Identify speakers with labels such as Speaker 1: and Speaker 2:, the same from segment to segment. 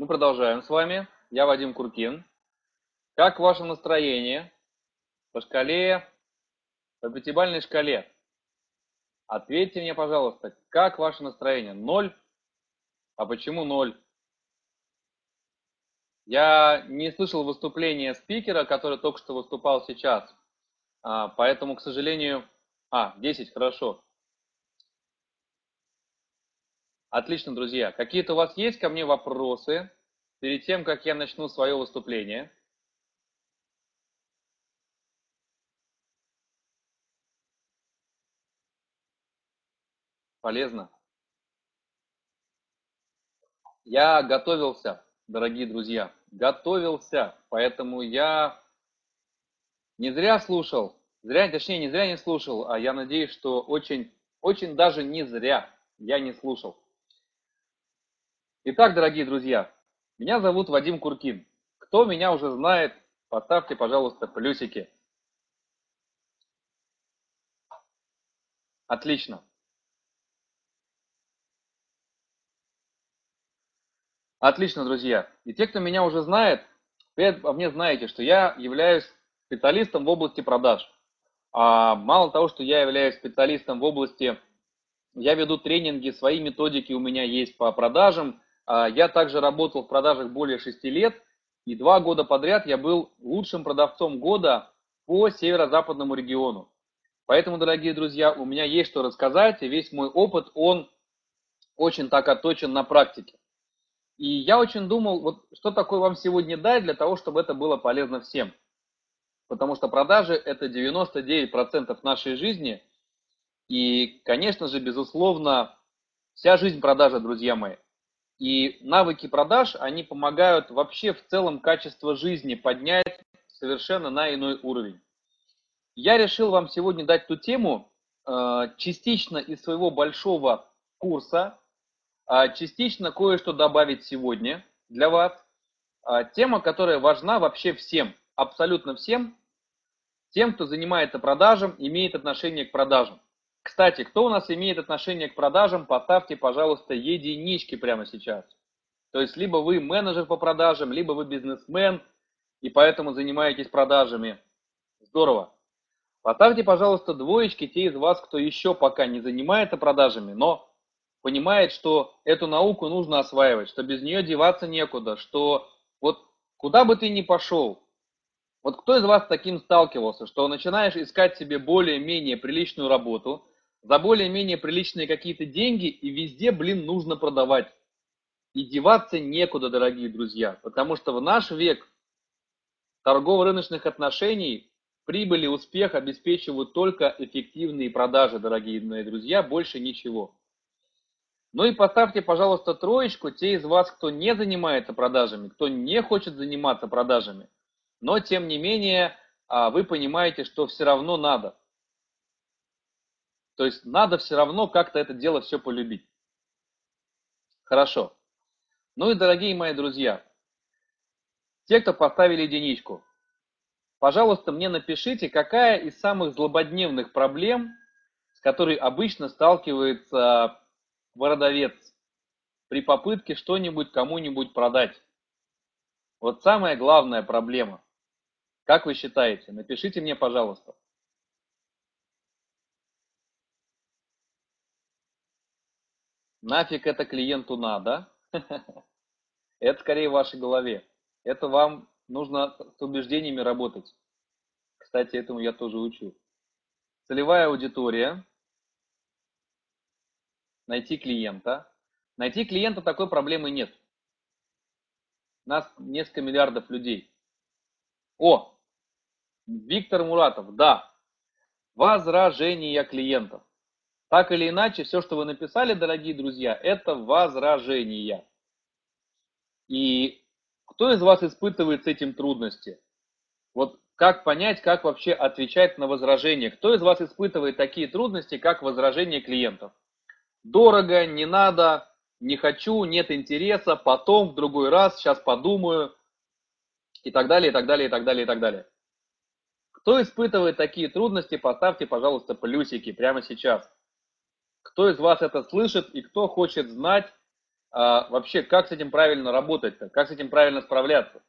Speaker 1: Мы продолжаем с вами. Я Вадим Куркин. Как ваше настроение по шкале, по пятибалльной шкале? Ответьте мне, пожалуйста, как ваше настроение? Ноль? А почему ноль? Я не слышал выступления спикера, который только что выступал сейчас. А, поэтому, к сожалению... А, 10, хорошо. Отлично, друзья. Какие-то у вас есть ко мне вопросы перед тем, как я начну свое выступление? Полезно. Я готовился, дорогие друзья, готовился, поэтому я не зря слушал, зря, точнее, не зря не слушал, а я надеюсь, что очень, очень даже не зря я не слушал. Итак, дорогие друзья, меня зовут Вадим Куркин. Кто меня уже знает, поставьте, пожалуйста, плюсики. Отлично. Отлично, друзья. И те, кто меня уже знает, вы обо мне знаете, что я являюсь специалистом в области продаж. А мало того, что я являюсь специалистом в области, я веду тренинги, свои методики у меня есть по продажам, я также работал в продажах более 6 лет, и два года подряд я был лучшим продавцом года по северо-западному региону. Поэтому, дорогие друзья, у меня есть что рассказать, и весь мой опыт, он очень так отточен на практике. И я очень думал, вот что такое вам сегодня дать для того, чтобы это было полезно всем. Потому что продажи – это 99% нашей жизни. И, конечно же, безусловно, вся жизнь продажи, друзья мои – и навыки продаж, они помогают вообще в целом качество жизни поднять совершенно на иной уровень. Я решил вам сегодня дать ту тему э, частично из своего большого курса, а частично кое-что добавить сегодня для вас. А, тема, которая важна вообще всем, абсолютно всем, тем, кто занимается продажем, имеет отношение к продажам. Кстати, кто у нас имеет отношение к продажам, поставьте, пожалуйста, единички прямо сейчас. То есть, либо вы менеджер по продажам, либо вы бизнесмен, и поэтому занимаетесь продажами. Здорово. Поставьте, пожалуйста, двоечки те из вас, кто еще пока не занимается продажами, но понимает, что эту науку нужно осваивать, что без нее деваться некуда, что вот куда бы ты ни пошел, вот кто из вас с таким сталкивался, что начинаешь искать себе более-менее приличную работу, за более-менее приличные какие-то деньги, и везде, блин, нужно продавать. И деваться некуда, дорогие друзья, потому что в наш век торгово-рыночных отношений прибыль и успех обеспечивают только эффективные продажи, дорогие мои друзья, больше ничего. Ну и поставьте, пожалуйста, троечку те из вас, кто не занимается продажами, кто не хочет заниматься продажами, но тем не менее а, вы понимаете, что все равно надо. То есть надо все равно как-то это дело все полюбить. Хорошо. Ну и, дорогие мои друзья, те, кто поставили единичку, пожалуйста, мне напишите, какая из самых злободневных проблем, с которой обычно сталкивается продавец при попытке что-нибудь кому-нибудь продать. Вот самая главная проблема. Как вы считаете? Напишите мне, пожалуйста. Нафиг это клиенту надо? Это скорее в вашей голове. Это вам нужно с убеждениями работать. Кстати, этому я тоже учу. Целевая аудитория. Найти клиента. Найти клиента такой проблемы нет. Нас несколько миллиардов людей. О, Виктор Муратов, да. Возражения клиентов. Так или иначе, все, что вы написали, дорогие друзья, это возражения. И кто из вас испытывает с этим трудности? Вот как понять, как вообще отвечать на возражения? Кто из вас испытывает такие трудности, как возражения клиентов? Дорого, не надо, не хочу, нет интереса, потом, в другой раз, сейчас подумаю, и так далее, и так далее, и так далее, и так далее. Кто испытывает такие трудности, поставьте, пожалуйста, плюсики прямо сейчас. Кто из вас это слышит и кто хочет знать, а, вообще, как с этим правильно работать-то, как с этим правильно справляться.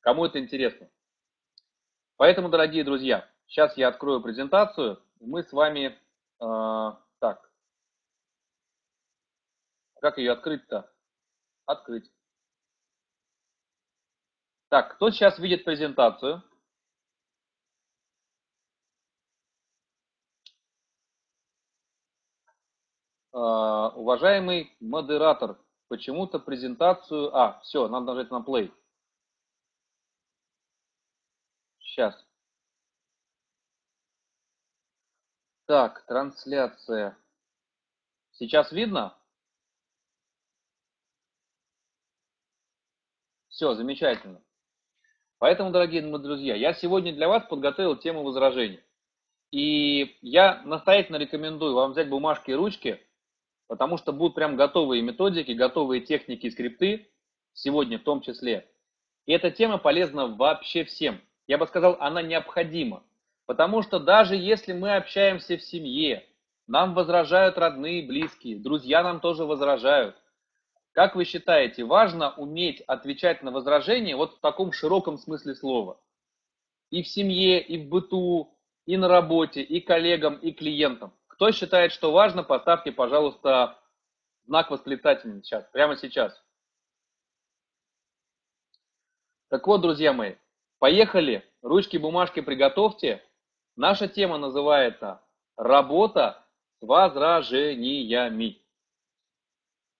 Speaker 1: Кому это интересно. Поэтому, дорогие друзья, сейчас я открою презентацию, мы с вами, э, так, как ее открыть-то? Открыть. Так, кто сейчас видит презентацию? Уважаемый модератор, почему-то презентацию... А, все, надо нажать на play. Сейчас. Так, трансляция. Сейчас видно? Все, замечательно. Поэтому, дорогие мои друзья, я сегодня для вас подготовил тему возражений. И я настоятельно рекомендую вам взять бумажки и ручки, потому что будут прям готовые методики, готовые техники и скрипты, сегодня в том числе. И эта тема полезна вообще всем. Я бы сказал, она необходима. Потому что даже если мы общаемся в семье, нам возражают родные, близкие, друзья нам тоже возражают. Как вы считаете, важно уметь отвечать на возражения вот в таком широком смысле слова? И в семье, и в быту, и на работе, и коллегам, и клиентам. Кто считает, что важно, поставьте, пожалуйста, знак восклицательный сейчас, прямо сейчас. Так вот, друзья мои, поехали, ручки, бумажки приготовьте. Наша тема называется «Работа с возражениями».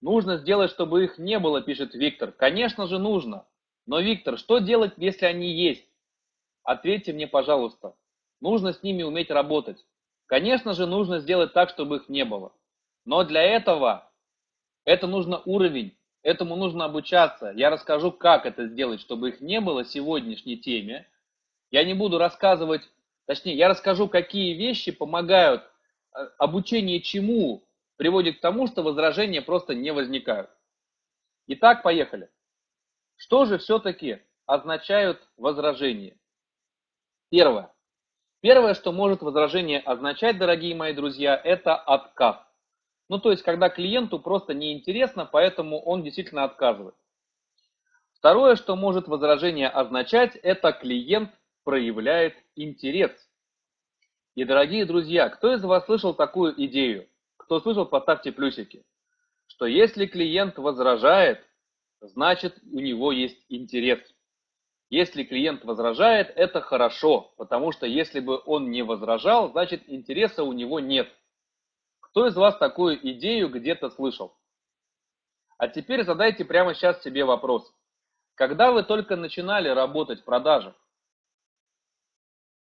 Speaker 1: Нужно сделать, чтобы их не было, пишет Виктор. Конечно же нужно. Но, Виктор, что делать, если они есть? Ответьте мне, пожалуйста. Нужно с ними уметь работать. Конечно же, нужно сделать так, чтобы их не было. Но для этого это нужно уровень, этому нужно обучаться. Я расскажу, как это сделать, чтобы их не было в сегодняшней теме. Я не буду рассказывать, точнее, я расскажу, какие вещи помогают, э, обучение чему приводит к тому, что возражения просто не возникают. Итак, поехали. Что же все-таки означают возражения? Первое. Первое, что может возражение означать, дорогие мои друзья, это отказ. Ну, то есть, когда клиенту просто неинтересно, поэтому он действительно отказывает. Второе, что может возражение означать, это клиент проявляет интерес. И, дорогие друзья, кто из вас слышал такую идею? Кто слышал, поставьте плюсики. Что если клиент возражает, значит у него есть интерес. Если клиент возражает, это хорошо, потому что если бы он не возражал, значит интереса у него нет. Кто из вас такую идею где-то слышал? А теперь задайте прямо сейчас себе вопрос. Когда вы только начинали работать в продажах,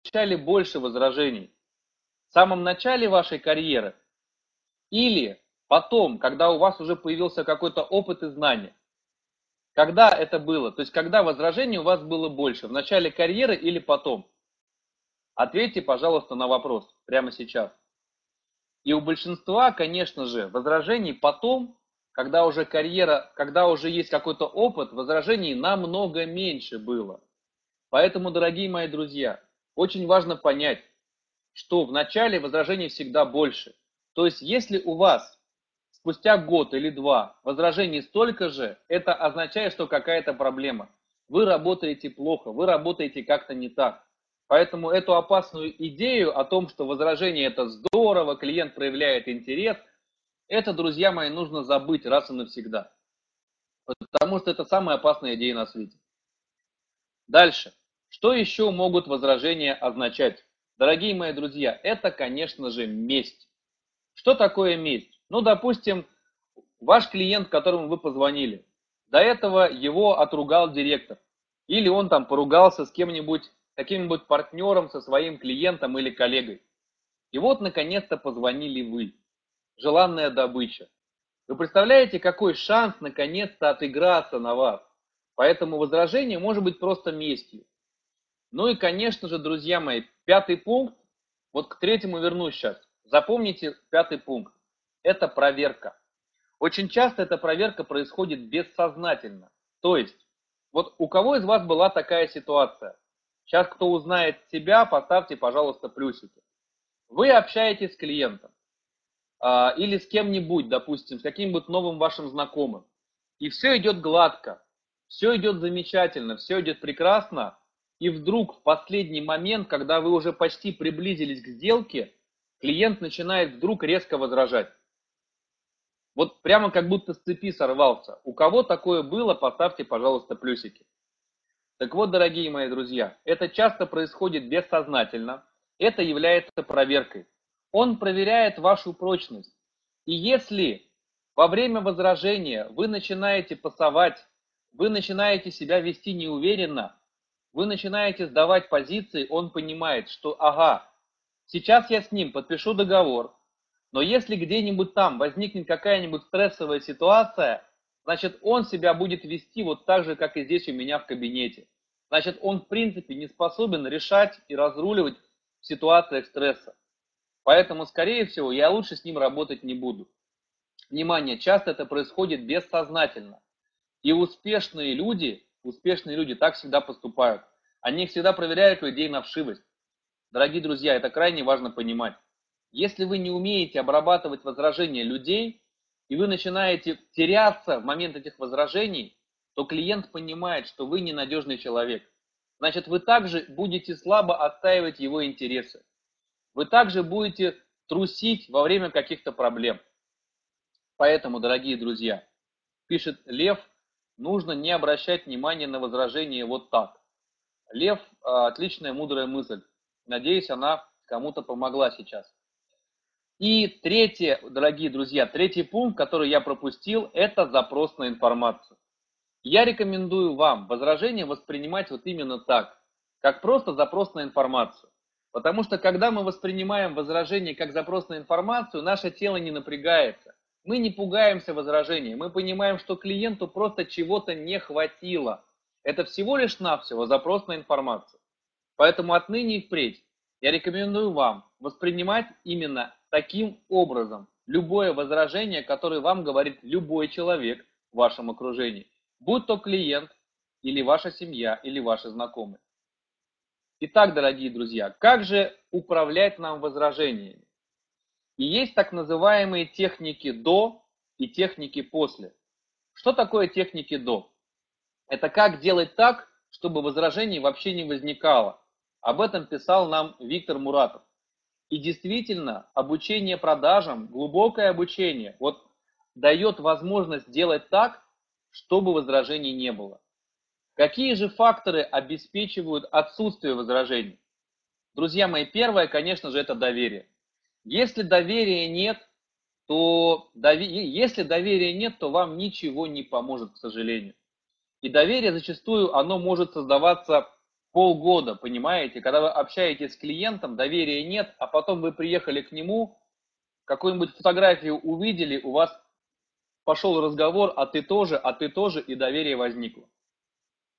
Speaker 1: получали больше возражений? В самом начале вашей карьеры? Или потом, когда у вас уже появился какой-то опыт и знания? Когда это было? То есть, когда возражений у вас было больше? В начале карьеры или потом? Ответьте, пожалуйста, на вопрос прямо сейчас. И у большинства, конечно же, возражений потом, когда уже карьера, когда уже есть какой-то опыт, возражений намного меньше было. Поэтому, дорогие мои друзья, очень важно понять, что в начале возражений всегда больше. То есть, если у вас спустя год или два возражений столько же, это означает, что какая-то проблема. Вы работаете плохо, вы работаете как-то не так. Поэтому эту опасную идею о том, что возражение это здорово, клиент проявляет интерес, это, друзья мои, нужно забыть раз и навсегда. Потому что это самая опасная идея на свете. Дальше. Что еще могут возражения означать? Дорогие мои друзья, это, конечно же, месть. Что такое месть? Ну, допустим, ваш клиент, которому вы позвонили, до этого его отругал директор. Или он там поругался с кем-нибудь, каким-нибудь партнером, со своим клиентом или коллегой. И вот, наконец-то, позвонили вы. Желанная добыча. Вы представляете, какой шанс, наконец-то, отыграться на вас? Поэтому возражение может быть просто местью. Ну и, конечно же, друзья мои, пятый пункт, вот к третьему вернусь сейчас. Запомните пятый пункт это проверка. Очень часто эта проверка происходит бессознательно. То есть, вот у кого из вас была такая ситуация? Сейчас кто узнает себя, поставьте, пожалуйста, плюсики. Вы общаетесь с клиентом а, или с кем-нибудь, допустим, с каким-нибудь новым вашим знакомым. и все идет гладко, все идет замечательно, все идет прекрасно, и вдруг в последний момент, когда вы уже почти приблизились к сделке, клиент начинает вдруг резко возражать. Вот прямо как будто с цепи сорвался. У кого такое было, поставьте, пожалуйста, плюсики. Так вот, дорогие мои друзья, это часто происходит бессознательно. Это является проверкой. Он проверяет вашу прочность. И если во время возражения вы начинаете пасовать, вы начинаете себя вести неуверенно, вы начинаете сдавать позиции, он понимает, что ага, сейчас я с ним подпишу договор, но если где-нибудь там возникнет какая-нибудь стрессовая ситуация, значит он себя будет вести вот так же, как и здесь у меня в кабинете. Значит он в принципе не способен решать и разруливать в ситуациях стресса. Поэтому, скорее всего, я лучше с ним работать не буду. Внимание, часто это происходит бессознательно. И успешные люди, успешные люди так всегда поступают. Они всегда проверяют людей на вшивость. Дорогие друзья, это крайне важно понимать. Если вы не умеете обрабатывать возражения людей, и вы начинаете теряться в момент этих возражений, то клиент понимает, что вы ненадежный человек. Значит, вы также будете слабо отстаивать его интересы. Вы также будете трусить во время каких-то проблем. Поэтому, дорогие друзья, пишет Лев, нужно не обращать внимания на возражения вот так. Лев, а, отличная мудрая мысль. Надеюсь, она кому-то помогла сейчас. И третье, дорогие друзья, третий пункт, который я пропустил, это запрос на информацию. Я рекомендую вам возражение воспринимать вот именно так, как просто запрос на информацию. Потому что когда мы воспринимаем возражение как запрос на информацию, наше тело не напрягается. Мы не пугаемся возражения, мы понимаем, что клиенту просто чего-то не хватило. Это всего лишь навсего запрос на информацию. Поэтому отныне и впредь я рекомендую вам воспринимать именно таким образом любое возражение, которое вам говорит любой человек в вашем окружении, будь то клиент или ваша семья или ваши знакомые. Итак, дорогие друзья, как же управлять нам возражениями? И есть так называемые техники до и техники после. Что такое техники до? Это как делать так, чтобы возражений вообще не возникало. Об этом писал нам Виктор Муратов. И действительно, обучение продажам, глубокое обучение, вот дает возможность делать так, чтобы возражений не было. Какие же факторы обеспечивают отсутствие возражений? Друзья мои, первое, конечно же, это доверие. Если доверия нет, то если доверия нет, то вам ничего не поможет, к сожалению. И доверие зачастую, оно может создаваться полгода, понимаете? Когда вы общаетесь с клиентом, доверия нет, а потом вы приехали к нему, какую-нибудь фотографию увидели, у вас пошел разговор, а ты тоже, а ты тоже, и доверие возникло.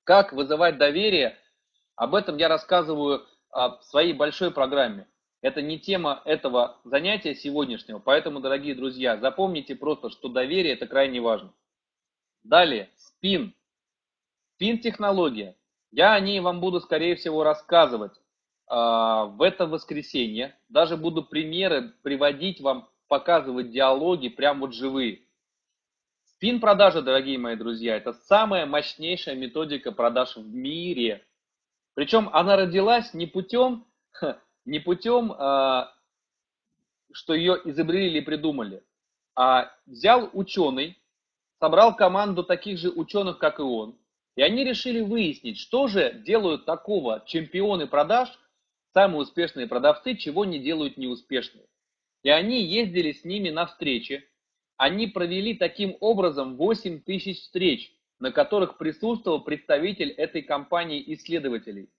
Speaker 1: Как вызывать доверие? Об этом я рассказываю а, в своей большой программе. Это не тема этого занятия сегодняшнего, поэтому, дорогие друзья, запомните просто, что доверие это крайне важно. Далее, спин. Спин-технология. Я о ней вам буду, скорее всего, рассказывать э, в это воскресенье. Даже буду примеры приводить вам, показывать диалоги, прям вот живые. Спин-продажа, дорогие мои друзья, это самая мощнейшая методика продаж в мире. Причем она родилась не путем, не путем, а, что ее изобрели или придумали, а взял ученый, собрал команду таких же ученых, как и он, и они решили выяснить, что же делают такого чемпионы продаж, самые успешные продавцы, чего не делают неуспешные. И они ездили с ними на встречи, они провели таким образом 8 тысяч встреч, на которых присутствовал представитель этой компании исследователей.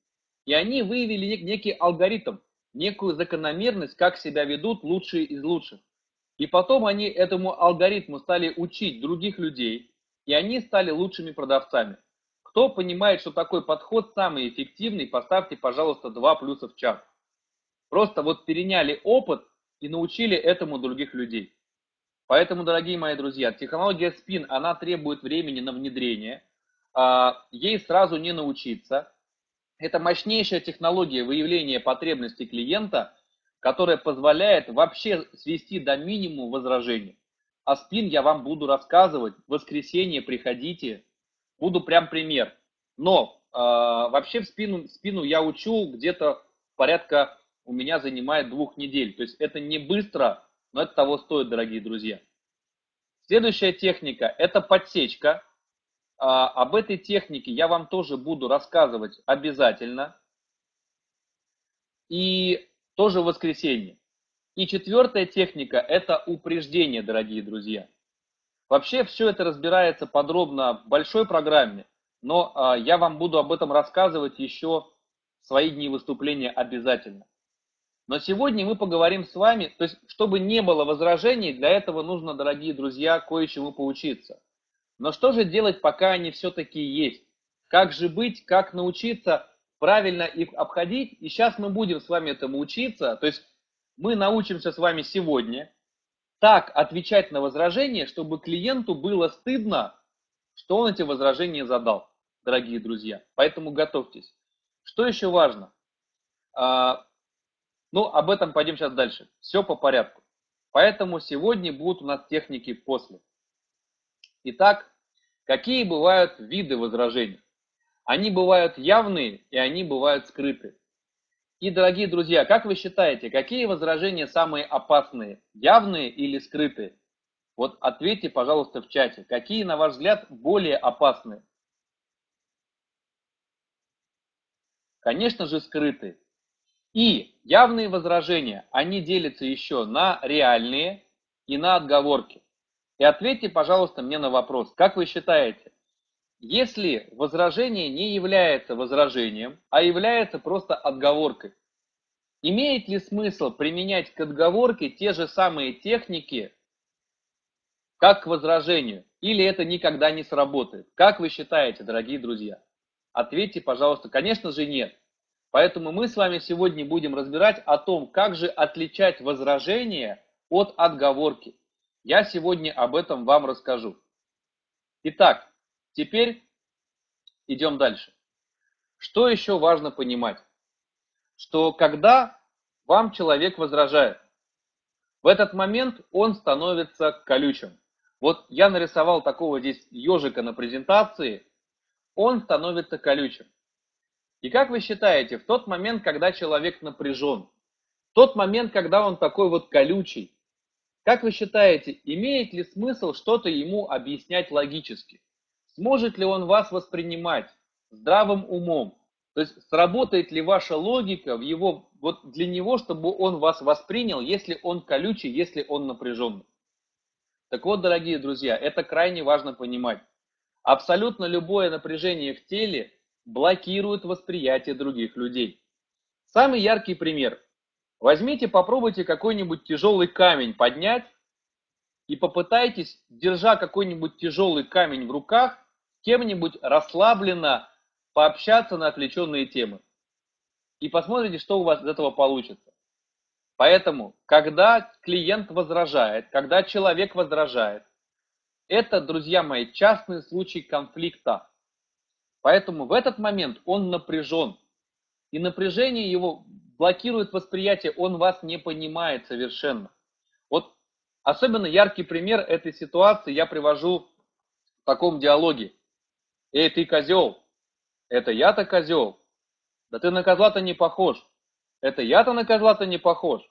Speaker 1: И они выявили некий алгоритм, некую закономерность, как себя ведут лучшие из лучших. И потом они этому алгоритму стали учить других людей, и они стали лучшими продавцами. Кто понимает, что такой подход самый эффективный, поставьте, пожалуйста, два плюса в чат. Просто вот переняли опыт и научили этому других людей. Поэтому, дорогие мои друзья, технология спин, она требует времени на внедрение. А, ей сразу не научиться. Это мощнейшая технология выявления потребностей клиента, которая позволяет вообще свести до минимума возражений. а спин я вам буду рассказывать. В воскресенье приходите, буду прям пример. Но э, вообще в спину, спину я учу где-то порядка у меня занимает двух недель. То есть это не быстро, но это того стоит, дорогие друзья. Следующая техника – это подсечка. А, об этой технике я вам тоже буду рассказывать обязательно. И тоже в воскресенье. И четвертая техника – это упреждение, дорогие друзья. Вообще все это разбирается подробно в большой программе, но а, я вам буду об этом рассказывать еще в свои дни выступления обязательно. Но сегодня мы поговорим с вами, то есть, чтобы не было возражений, для этого нужно, дорогие друзья, кое-чему поучиться. Но что же делать, пока они все-таки есть? Как же быть, как научиться правильно их обходить? И сейчас мы будем с вами этому учиться. То есть мы научимся с вами сегодня так отвечать на возражения, чтобы клиенту было стыдно, что он эти возражения задал, дорогие друзья. Поэтому готовьтесь. Что еще важно? А, ну, об этом пойдем сейчас дальше. Все по порядку. Поэтому сегодня будут у нас техники после. Итак, какие бывают виды возражений? Они бывают явные и они бывают скрытые. И, дорогие друзья, как вы считаете, какие возражения самые опасные, явные или скрытые? Вот ответьте, пожалуйста, в чате, какие, на ваш взгляд, более опасные? Конечно же, скрытые. И явные возражения, они делятся еще на реальные и на отговорки. И ответьте, пожалуйста, мне на вопрос, как вы считаете, если возражение не является возражением, а является просто отговоркой, имеет ли смысл применять к отговорке те же самые техники, как к возражению, или это никогда не сработает? Как вы считаете, дорогие друзья? Ответьте, пожалуйста, конечно же нет. Поэтому мы с вами сегодня будем разбирать о том, как же отличать возражение от отговорки. Я сегодня об этом вам расскажу. Итак, теперь идем дальше. Что еще важно понимать? Что когда вам человек возражает, в этот момент он становится колючим. Вот я нарисовал такого здесь ежика на презентации, он становится колючим. И как вы считаете, в тот момент, когда человек напряжен, в тот момент, когда он такой вот колючий, как вы считаете, имеет ли смысл что-то ему объяснять логически? Сможет ли он вас воспринимать здравым умом? То есть сработает ли ваша логика в его, вот для него, чтобы он вас воспринял, если он колючий, если он напряженный? Так вот, дорогие друзья, это крайне важно понимать. Абсолютно любое напряжение в теле блокирует восприятие других людей. Самый яркий пример. Возьмите, попробуйте какой-нибудь тяжелый камень поднять и попытайтесь, держа какой-нибудь тяжелый камень в руках, кем-нибудь расслабленно пообщаться на отвлеченные темы. И посмотрите, что у вас из этого получится. Поэтому, когда клиент возражает, когда человек возражает, это, друзья мои, частный случай конфликта. Поэтому в этот момент он напряжен. И напряжение его блокирует восприятие, он вас не понимает совершенно. Вот особенно яркий пример этой ситуации я привожу в таком диалоге. Эй, ты козел, это я-то козел. Да ты на козла-то не похож. Это я-то на козла-то не похож.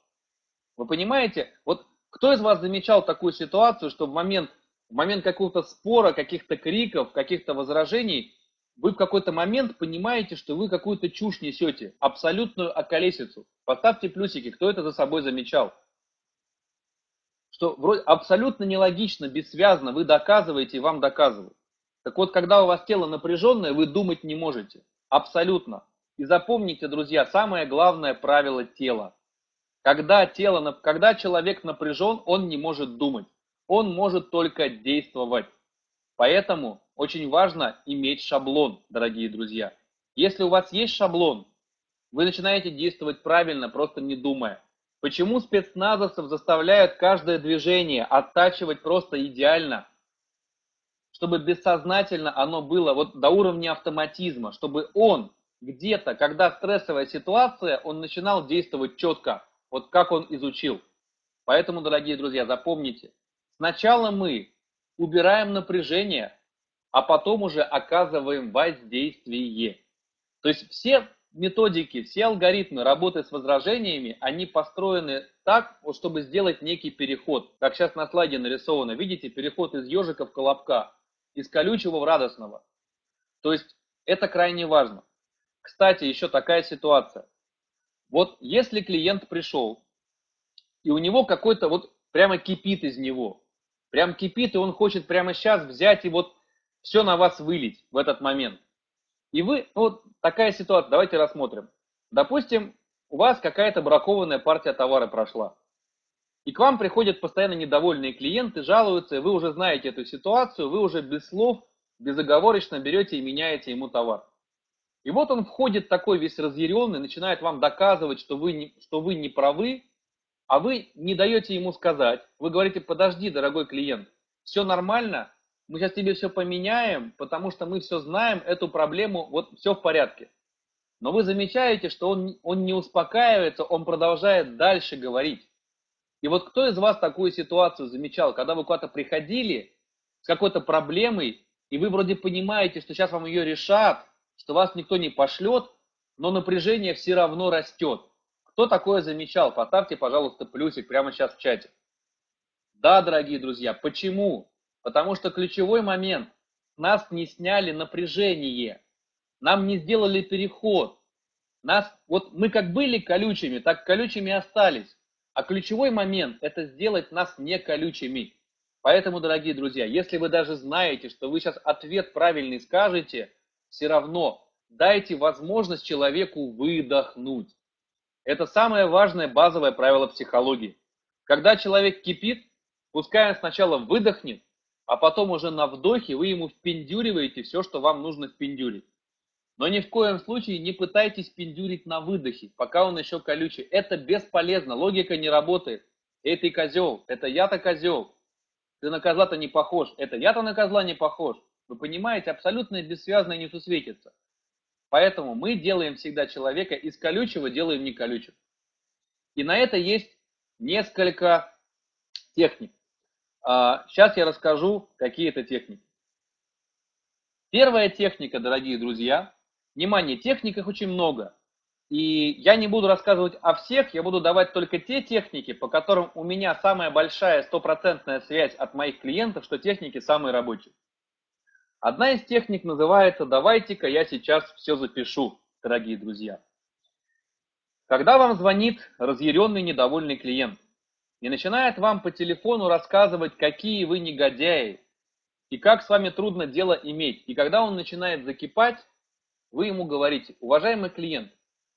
Speaker 1: Вы понимаете, вот кто из вас замечал такую ситуацию, что в момент, в момент какого-то спора, каких-то криков, каких-то возражений, вы в какой-то момент понимаете, что вы какую-то чушь несете, абсолютную околесицу. Поставьте плюсики, кто это за собой замечал. Что вроде абсолютно нелогично, бессвязно вы доказываете и вам доказывают. Так вот, когда у вас тело напряженное, вы думать не можете. Абсолютно. И запомните, друзья, самое главное правило тела. Когда, тело, когда человек напряжен, он не может думать. Он может только действовать. Поэтому очень важно иметь шаблон, дорогие друзья. Если у вас есть шаблон, вы начинаете действовать правильно, просто не думая. Почему спецназовцев заставляют каждое движение оттачивать просто идеально, чтобы бессознательно оно было вот до уровня автоматизма, чтобы он где-то, когда стрессовая ситуация, он начинал действовать четко, вот как он изучил. Поэтому, дорогие друзья, запомните, Сначала мы убираем напряжение, а потом уже оказываем воздействие. То есть все методики, все алгоритмы работы с возражениями, они построены так, чтобы сделать некий переход. Как сейчас на слайде нарисовано, видите, переход из ежика в колобка, из колючего в радостного. То есть это крайне важно. Кстати, еще такая ситуация. Вот если клиент пришел, и у него какой-то вот прямо кипит из него, прям кипит, и он хочет прямо сейчас взять и вот все на вас вылить в этот момент. И вы, ну вот такая ситуация, давайте рассмотрим. Допустим, у вас какая-то бракованная партия товара прошла. И к вам приходят постоянно недовольные клиенты, жалуются, и вы уже знаете эту ситуацию, вы уже без слов, безоговорочно берете и меняете ему товар. И вот он входит такой весь разъяренный, начинает вам доказывать, что вы, не, что вы не правы, а вы не даете ему сказать. Вы говорите, подожди, дорогой клиент, все нормально, мы сейчас тебе все поменяем, потому что мы все знаем, эту проблему, вот все в порядке. Но вы замечаете, что он, он не успокаивается, он продолжает дальше говорить. И вот кто из вас такую ситуацию замечал, когда вы куда-то приходили с какой-то проблемой, и вы вроде понимаете, что сейчас вам ее решат, что вас никто не пошлет, но напряжение все равно растет. Кто такое замечал? Поставьте, пожалуйста, плюсик прямо сейчас в чате. Да, дорогие друзья, почему? Потому что ключевой момент, нас не сняли напряжение, нам не сделали переход. Нас, вот мы как были колючими, так колючими остались. А ключевой момент – это сделать нас не колючими. Поэтому, дорогие друзья, если вы даже знаете, что вы сейчас ответ правильный скажете, все равно дайте возможность человеку выдохнуть. Это самое важное базовое правило психологии. Когда человек кипит, пускай он сначала выдохнет, а потом уже на вдохе вы ему впендюриваете все, что вам нужно впендюрить. Но ни в коем случае не пытайтесь пендюрить на выдохе, пока он еще колючий. Это бесполезно, логика не работает. Эй, ты козел, это я-то козел. Ты на козла-то не похож, это я-то на козла не похож. Вы понимаете, абсолютно бессвязно не сусветится. Поэтому мы делаем всегда человека из колючего, делаем не колючим. И на это есть несколько техник. Сейчас а, я расскажу, какие это техники. Первая техника, дорогие друзья, внимание, техник их очень много. И я не буду рассказывать о всех, я буду давать только те техники, по которым у меня самая большая стопроцентная связь от моих клиентов, что техники самые рабочие. Одна из техник называется «давайте-ка я сейчас все запишу», дорогие друзья. Когда вам звонит разъяренный недовольный клиент, и начинает вам по телефону рассказывать, какие вы негодяи, и как с вами трудно дело иметь. И когда он начинает закипать, вы ему говорите, уважаемый клиент,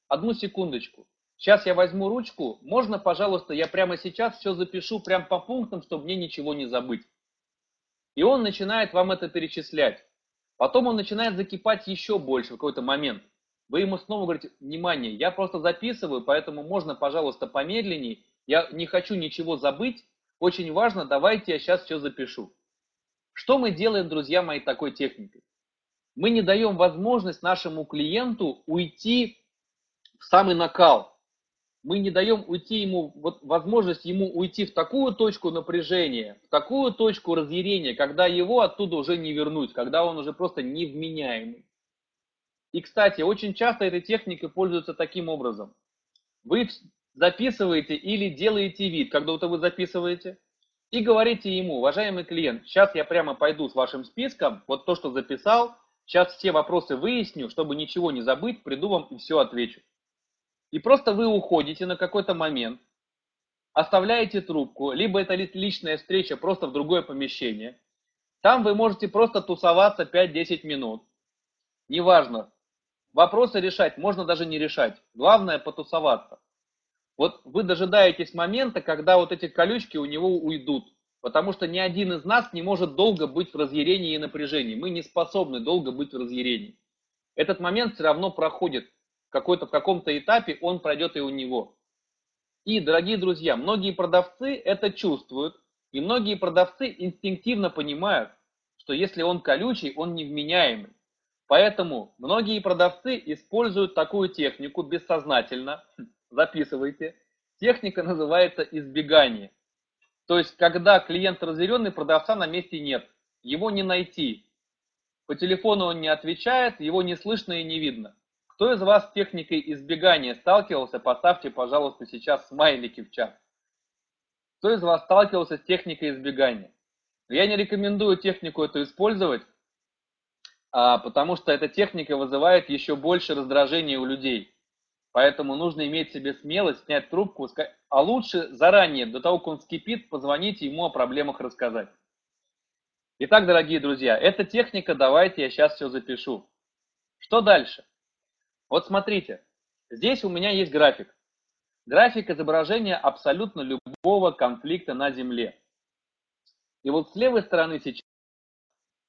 Speaker 1: одну секундочку, сейчас я возьму ручку, можно, пожалуйста, я прямо сейчас все запишу прям по пунктам, чтобы мне ничего не забыть. И он начинает вам это перечислять. Потом он начинает закипать еще больше в какой-то момент. Вы ему снова говорите, внимание, я просто записываю, поэтому можно, пожалуйста, помедленнее, я не хочу ничего забыть, очень важно, давайте я сейчас все запишу. Что мы делаем, друзья мои, такой техникой? Мы не даем возможность нашему клиенту уйти в самый накал. Мы не даем уйти ему, вот возможность ему уйти в такую точку напряжения, в такую точку разъярения, когда его оттуда уже не вернуть, когда он уже просто невменяемый. И, кстати, очень часто этой техникой пользуются таким образом. Вы записываете или делаете вид, когда будто вы записываете, и говорите ему, уважаемый клиент, сейчас я прямо пойду с вашим списком, вот то, что записал, сейчас все вопросы выясню, чтобы ничего не забыть, приду вам и все отвечу. И просто вы уходите на какой-то момент, оставляете трубку, либо это личная встреча просто в другое помещение. Там вы можете просто тусоваться 5-10 минут. Неважно. Вопросы решать можно даже не решать. Главное потусоваться. Вот вы дожидаетесь момента, когда вот эти колючки у него уйдут. Потому что ни один из нас не может долго быть в разъярении и напряжении. Мы не способны долго быть в разъярении. Этот момент все равно проходит. Какой-то, в каком-то этапе он пройдет и у него. И, дорогие друзья, многие продавцы это чувствуют. И многие продавцы инстинктивно понимают, что если он колючий, он невменяемый. Поэтому многие продавцы используют такую технику бессознательно, записывайте. Техника называется избегание. То есть, когда клиент разъяренный, продавца на месте нет. Его не найти. По телефону он не отвечает, его не слышно и не видно. Кто из вас с техникой избегания сталкивался, поставьте, пожалуйста, сейчас смайлики в чат. Кто из вас сталкивался с техникой избегания? Я не рекомендую технику эту использовать, а, потому что эта техника вызывает еще больше раздражения у людей. Поэтому нужно иметь себе смелость снять трубку, а лучше заранее, до того, как он вскипит, позвонить ему о проблемах рассказать. Итак, дорогие друзья, эта техника, давайте я сейчас все запишу. Что дальше? Вот смотрите, здесь у меня есть график. График изображения абсолютно любого конфликта на Земле. И вот с левой стороны сейчас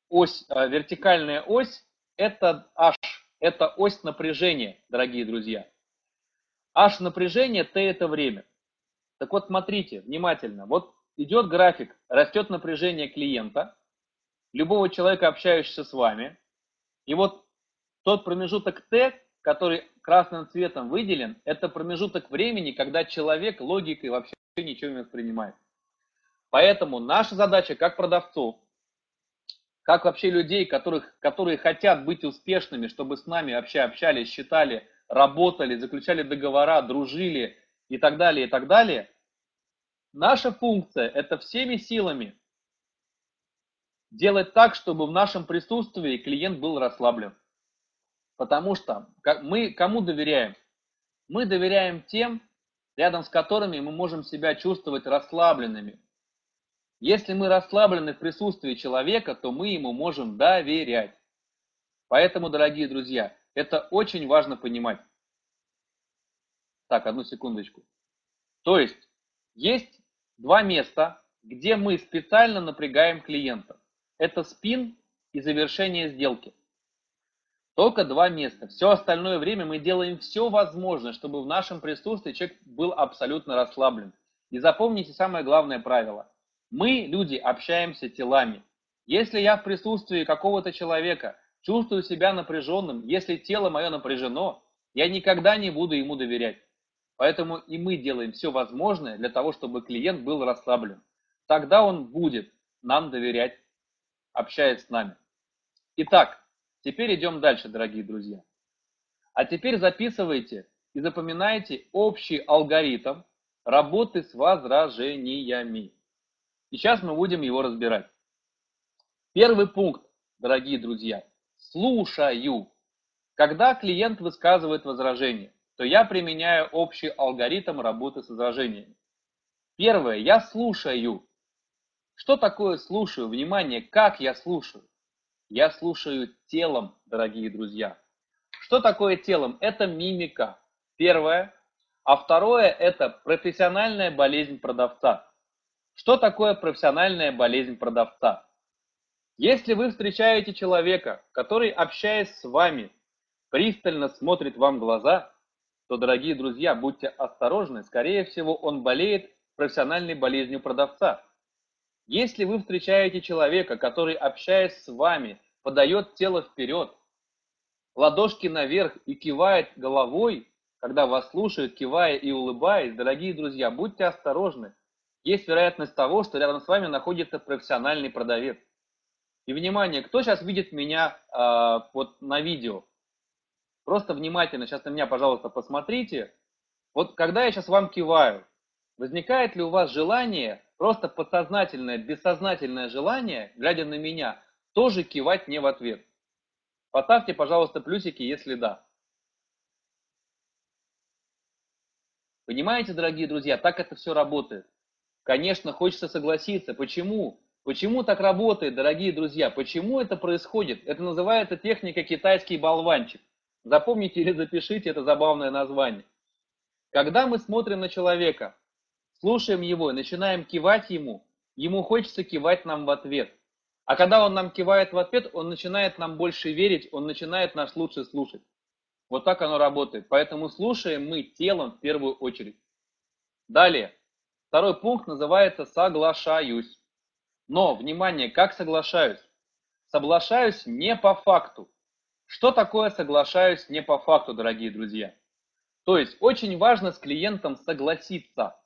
Speaker 1: ось, э, вертикальная ось, это H, это ось напряжения, дорогие друзья. H напряжение, T это время. Так вот, смотрите внимательно. Вот идет график, растет напряжение клиента, любого человека, общающегося с вами. И вот тот промежуток T, который красным цветом выделен, это промежуток времени, когда человек логикой вообще ничего не воспринимает. Поэтому наша задача как продавцов как вообще людей, которых, которые хотят быть успешными, чтобы с нами вообще общались, считали, работали, заключали договора, дружили и так далее, и так далее. Наша функция – это всеми силами делать так, чтобы в нашем присутствии клиент был расслаблен. Потому что мы кому доверяем? Мы доверяем тем, рядом с которыми мы можем себя чувствовать расслабленными, если мы расслаблены в присутствии человека, то мы ему можем доверять. Поэтому, дорогие друзья, это очень важно понимать. Так, одну секундочку. То есть, есть два места, где мы специально напрягаем клиента. Это спин и завершение сделки. Только два места. Все остальное время мы делаем все возможное, чтобы в нашем присутствии человек был абсолютно расслаблен. И запомните самое главное правило. Мы, люди, общаемся телами. Если я в присутствии какого-то человека чувствую себя напряженным, если тело мое напряжено, я никогда не буду ему доверять. Поэтому и мы делаем все возможное для того, чтобы клиент был расслаблен. Тогда он будет нам доверять, общаясь с нами. Итак, теперь идем дальше, дорогие друзья. А теперь записывайте и запоминайте общий алгоритм работы с возражениями. И сейчас мы будем его разбирать. Первый пункт, дорогие друзья. Слушаю. Когда клиент высказывает возражение, то я применяю общий алгоритм работы с возражениями. Первое, я слушаю. Что такое слушаю? Внимание, как я слушаю? Я слушаю телом, дорогие друзья. Что такое телом? Это мимика. Первое. А второе – это профессиональная болезнь продавца. Что такое профессиональная болезнь продавца? Если вы встречаете человека, который, общаясь с вами, пристально смотрит вам в глаза, то, дорогие друзья, будьте осторожны, скорее всего, он болеет профессиональной болезнью продавца. Если вы встречаете человека, который, общаясь с вами, подает тело вперед, ладошки наверх и кивает головой, когда вас слушает, кивая и улыбаясь, дорогие друзья, будьте осторожны есть вероятность того, что рядом с вами находится профессиональный продавец. И внимание, кто сейчас видит меня э, вот на видео? Просто внимательно сейчас на меня, пожалуйста, посмотрите. Вот когда я сейчас вам киваю, возникает ли у вас желание, просто подсознательное, бессознательное желание, глядя на меня, тоже кивать мне в ответ? Поставьте, пожалуйста, плюсики, если да. Понимаете, дорогие друзья, так это все работает. Конечно, хочется согласиться. Почему? Почему так работает, дорогие друзья? Почему это происходит? Это называется техника китайский болванчик. Запомните или запишите это забавное название. Когда мы смотрим на человека, слушаем его и начинаем кивать ему, ему хочется кивать нам в ответ. А когда он нам кивает в ответ, он начинает нам больше верить, он начинает нас лучше слушать. Вот так оно работает. Поэтому слушаем мы телом в первую очередь. Далее. Второй пункт называется «соглашаюсь». Но, внимание, как соглашаюсь? Соглашаюсь не по факту. Что такое соглашаюсь не по факту, дорогие друзья? То есть очень важно с клиентом согласиться.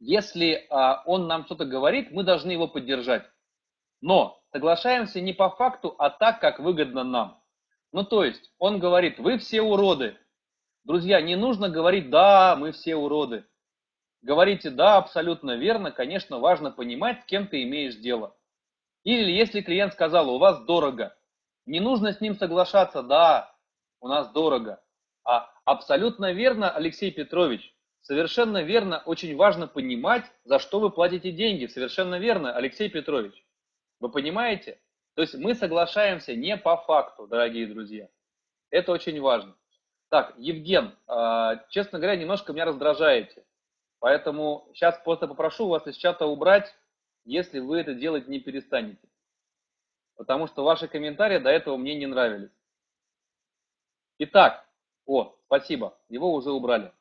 Speaker 1: если а, он нам что-то говорит, мы должны его поддержать. Но соглашаемся не по факту, а так, как выгодно нам. Ну, то есть, он говорит, вы все уроды. Друзья, не нужно говорить, да, мы все уроды. Говорите, да, абсолютно верно, конечно, важно понимать, с кем ты имеешь дело. Или если клиент сказал, у вас дорого, не нужно с ним соглашаться, да, у нас дорого. А абсолютно верно, Алексей Петрович, Совершенно верно, очень важно понимать, за что вы платите деньги. Совершенно верно, Алексей Петрович. Вы понимаете? То есть мы соглашаемся не по факту, дорогие друзья. Это очень важно. Так, Евген, а, честно говоря, немножко меня раздражаете. Поэтому сейчас просто попрошу вас из чата убрать, если вы это делать не перестанете. Потому что ваши комментарии до этого мне не нравились. Итак, о, спасибо, его уже убрали.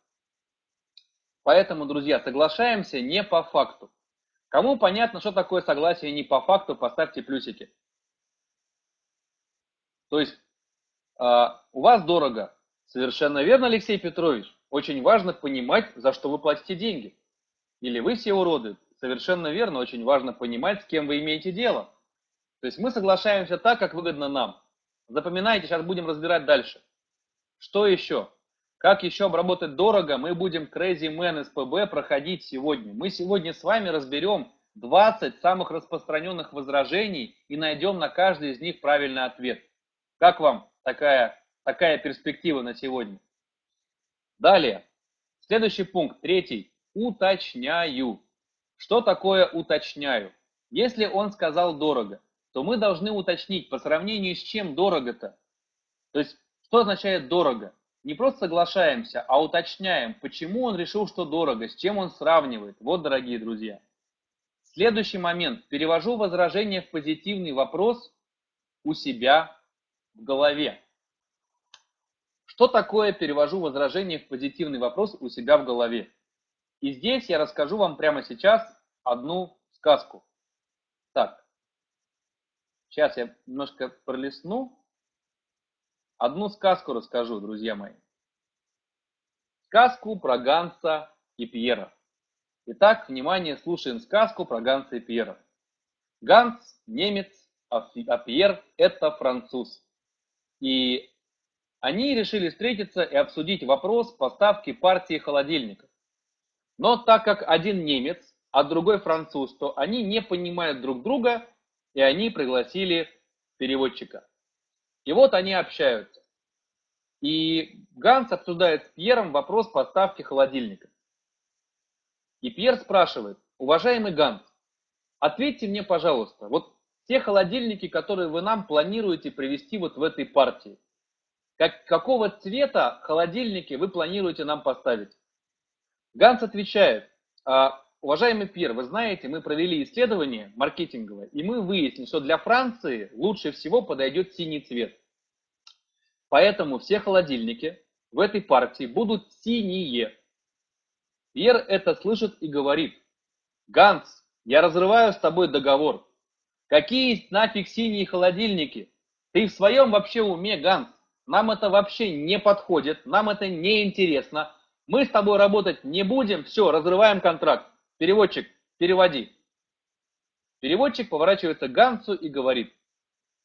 Speaker 1: Поэтому, друзья, соглашаемся не по факту. Кому понятно, что такое согласие не по факту, поставьте плюсики. То есть э, у вас дорого. Совершенно верно, Алексей Петрович. Очень важно понимать, за что вы платите деньги. Или вы все уроды. Совершенно верно, очень важно понимать, с кем вы имеете дело. То есть мы соглашаемся так, как выгодно нам. Запоминайте, сейчас будем разбирать дальше. Что еще? Как еще обработать дорого, мы будем Crazy Man SPB проходить сегодня. Мы сегодня с вами разберем 20 самых распространенных возражений и найдем на каждый из них правильный ответ. Как вам такая, такая перспектива на сегодня? Далее, следующий пункт, третий. Уточняю. Что такое уточняю? Если он сказал дорого, то мы должны уточнить, по сравнению с чем дорого-то. То есть, что означает дорого? не просто соглашаемся, а уточняем, почему он решил, что дорого, с чем он сравнивает. Вот, дорогие друзья. Следующий момент. Перевожу возражение в позитивный вопрос у себя в голове. Что такое перевожу возражение в позитивный вопрос у себя в голове? И здесь я расскажу вам прямо сейчас одну сказку. Так, сейчас я немножко пролистну. Одну сказку расскажу, друзья мои. Сказку про Ганса и Пьера. Итак, внимание, слушаем сказку про Ганса и Пьера. Ганс – немец, а, а Пьер – это француз. И они решили встретиться и обсудить вопрос поставки партии холодильников. Но так как один немец, а другой француз, то они не понимают друг друга, и они пригласили переводчика. И вот они общаются. И Ганс обсуждает с Пьером вопрос поставки холодильника. И Пьер спрашивает, уважаемый Ганс, ответьте мне, пожалуйста, вот те холодильники, которые вы нам планируете привезти вот в этой партии, как, какого цвета холодильники вы планируете нам поставить? Ганс отвечает, «А, уважаемый Пьер, вы знаете, мы провели исследование маркетинговое, и мы выяснили, что для Франции лучше всего подойдет синий цвет. Поэтому все холодильники в этой партии будут синие. Пьер это слышит и говорит, Ганс, я разрываю с тобой договор. Какие нафиг синие холодильники? Ты в своем вообще уме, Ганс? Нам это вообще не подходит, нам это не интересно. Мы с тобой работать не будем, все, разрываем контракт. Переводчик, переводи. Переводчик поворачивается к Гансу и говорит,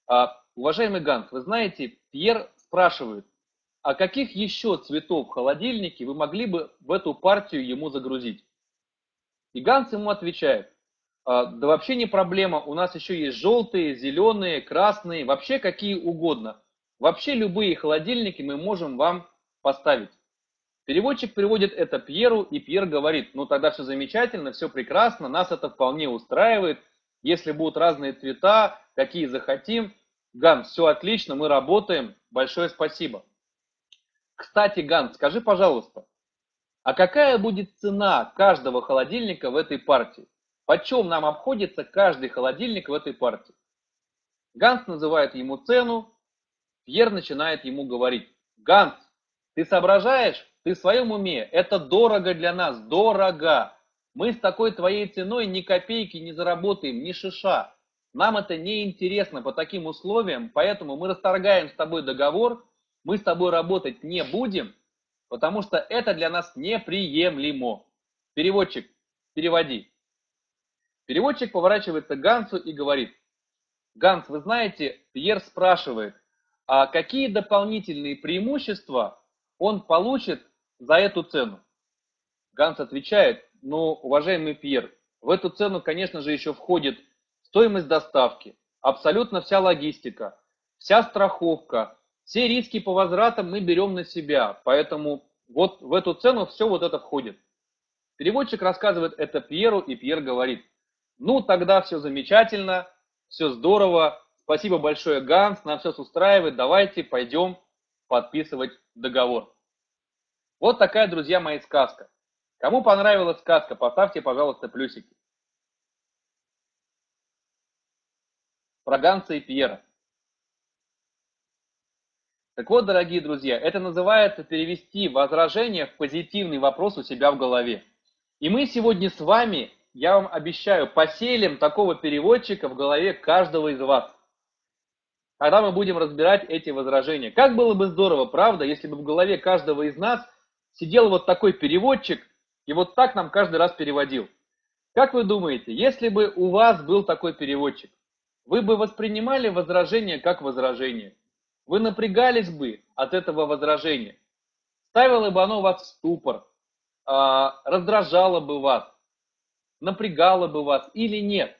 Speaker 1: а, уважаемый Ганс, вы знаете, Пьер спрашивает, а каких еще цветов в холодильнике вы могли бы в эту партию ему загрузить? И Ганс ему отвечает, а, да вообще не проблема, у нас еще есть желтые, зеленые, красные, вообще какие угодно. Вообще любые холодильники мы можем вам поставить. Переводчик переводит это Пьеру, и Пьер говорит, ну тогда все замечательно, все прекрасно, нас это вполне устраивает. Если будут разные цвета, какие захотим, Ганс, все отлично, мы работаем, большое спасибо. Кстати, Ганс, скажи, пожалуйста, а какая будет цена каждого холодильника в этой партии? Почем нам обходится каждый холодильник в этой партии? Ганс называет ему цену, Пьер начинает ему говорить, Ганс, ты соображаешь? Ты в своем уме? Это дорого для нас, дорого. Мы с такой твоей ценой ни копейки не заработаем, ни шиша. Нам это не интересно по таким условиям, поэтому мы расторгаем с тобой договор, мы с тобой работать не будем, потому что это для нас неприемлемо. Переводчик, переводи. Переводчик поворачивается к Гансу и говорит, Ганс, вы знаете, Пьер спрашивает, а какие дополнительные преимущества он получит за эту цену? Ганс отвечает, ну, уважаемый Пьер, в эту цену, конечно же, еще входит стоимость доставки, абсолютно вся логистика, вся страховка, все риски по возвратам мы берем на себя, поэтому вот в эту цену все вот это входит. Переводчик рассказывает это Пьеру, и Пьер говорит, ну тогда все замечательно, все здорово, спасибо большое, Ганс, нам все устраивает, давайте пойдем подписывать договор. Вот такая, друзья мои, сказка. Кому понравилась сказка, поставьте, пожалуйста, плюсики. Про Ганса и Пьера. Так вот, дорогие друзья, это называется перевести возражение в позитивный вопрос у себя в голове. И мы сегодня с вами, я вам обещаю, поселим такого переводчика в голове каждого из вас. Когда мы будем разбирать эти возражения. Как было бы здорово, правда, если бы в голове каждого из нас сидел вот такой переводчик и вот так нам каждый раз переводил. Как вы думаете, если бы у вас был такой переводчик, вы бы воспринимали возражение как возражение? вы напрягались бы от этого возражения. Ставило бы оно вас в ступор, а, раздражало бы вас, напрягало бы вас или нет.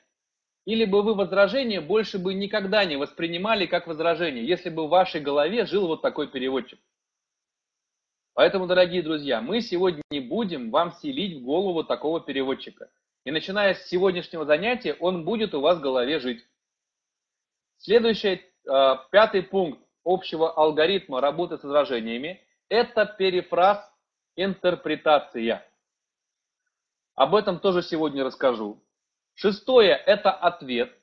Speaker 1: Или бы вы возражение больше бы никогда не воспринимали как возражение, если бы в вашей голове жил вот такой переводчик. Поэтому, дорогие друзья, мы сегодня не будем вам селить в голову такого переводчика. И начиная с сегодняшнего занятия, он будет у вас в голове жить. Следующий, а, пятый пункт общего алгоритма работы с возражениями – это перефраз интерпретация. Об этом тоже сегодня расскажу. Шестое – это ответ.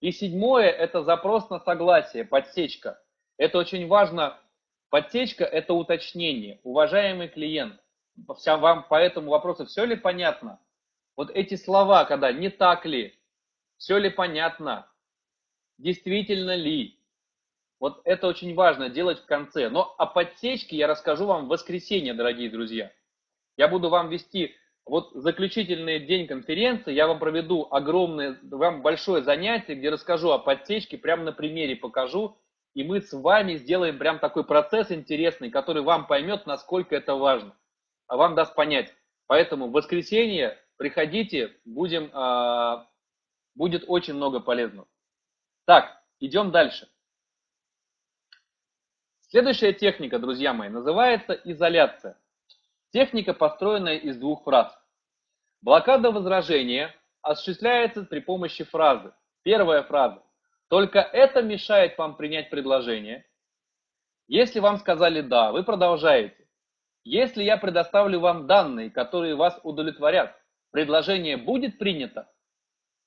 Speaker 1: И седьмое – это запрос на согласие, подсечка. Это очень важно. Подсечка – это уточнение. Уважаемый клиент, вам по этому вопросу все ли понятно? Вот эти слова, когда не так ли, все ли понятно, действительно ли, вот это очень важно делать в конце. Но о подсечке я расскажу вам в воскресенье, дорогие друзья. Я буду вам вести вот заключительный день конференции, я вам проведу огромное, вам большое занятие, где расскажу о подсечке, прямо на примере покажу, и мы с вами сделаем прям такой процесс интересный, который вам поймет, насколько это важно, а вам даст понять. Поэтому в воскресенье приходите, будем, а, будет очень много полезного. Так, идем дальше. Следующая техника, друзья мои, называется изоляция. Техника, построенная из двух фраз. Блокада возражения осуществляется при помощи фразы. Первая фраза. Только это мешает вам принять предложение. Если вам сказали «да», вы продолжаете. Если я предоставлю вам данные, которые вас удовлетворят, предложение будет принято?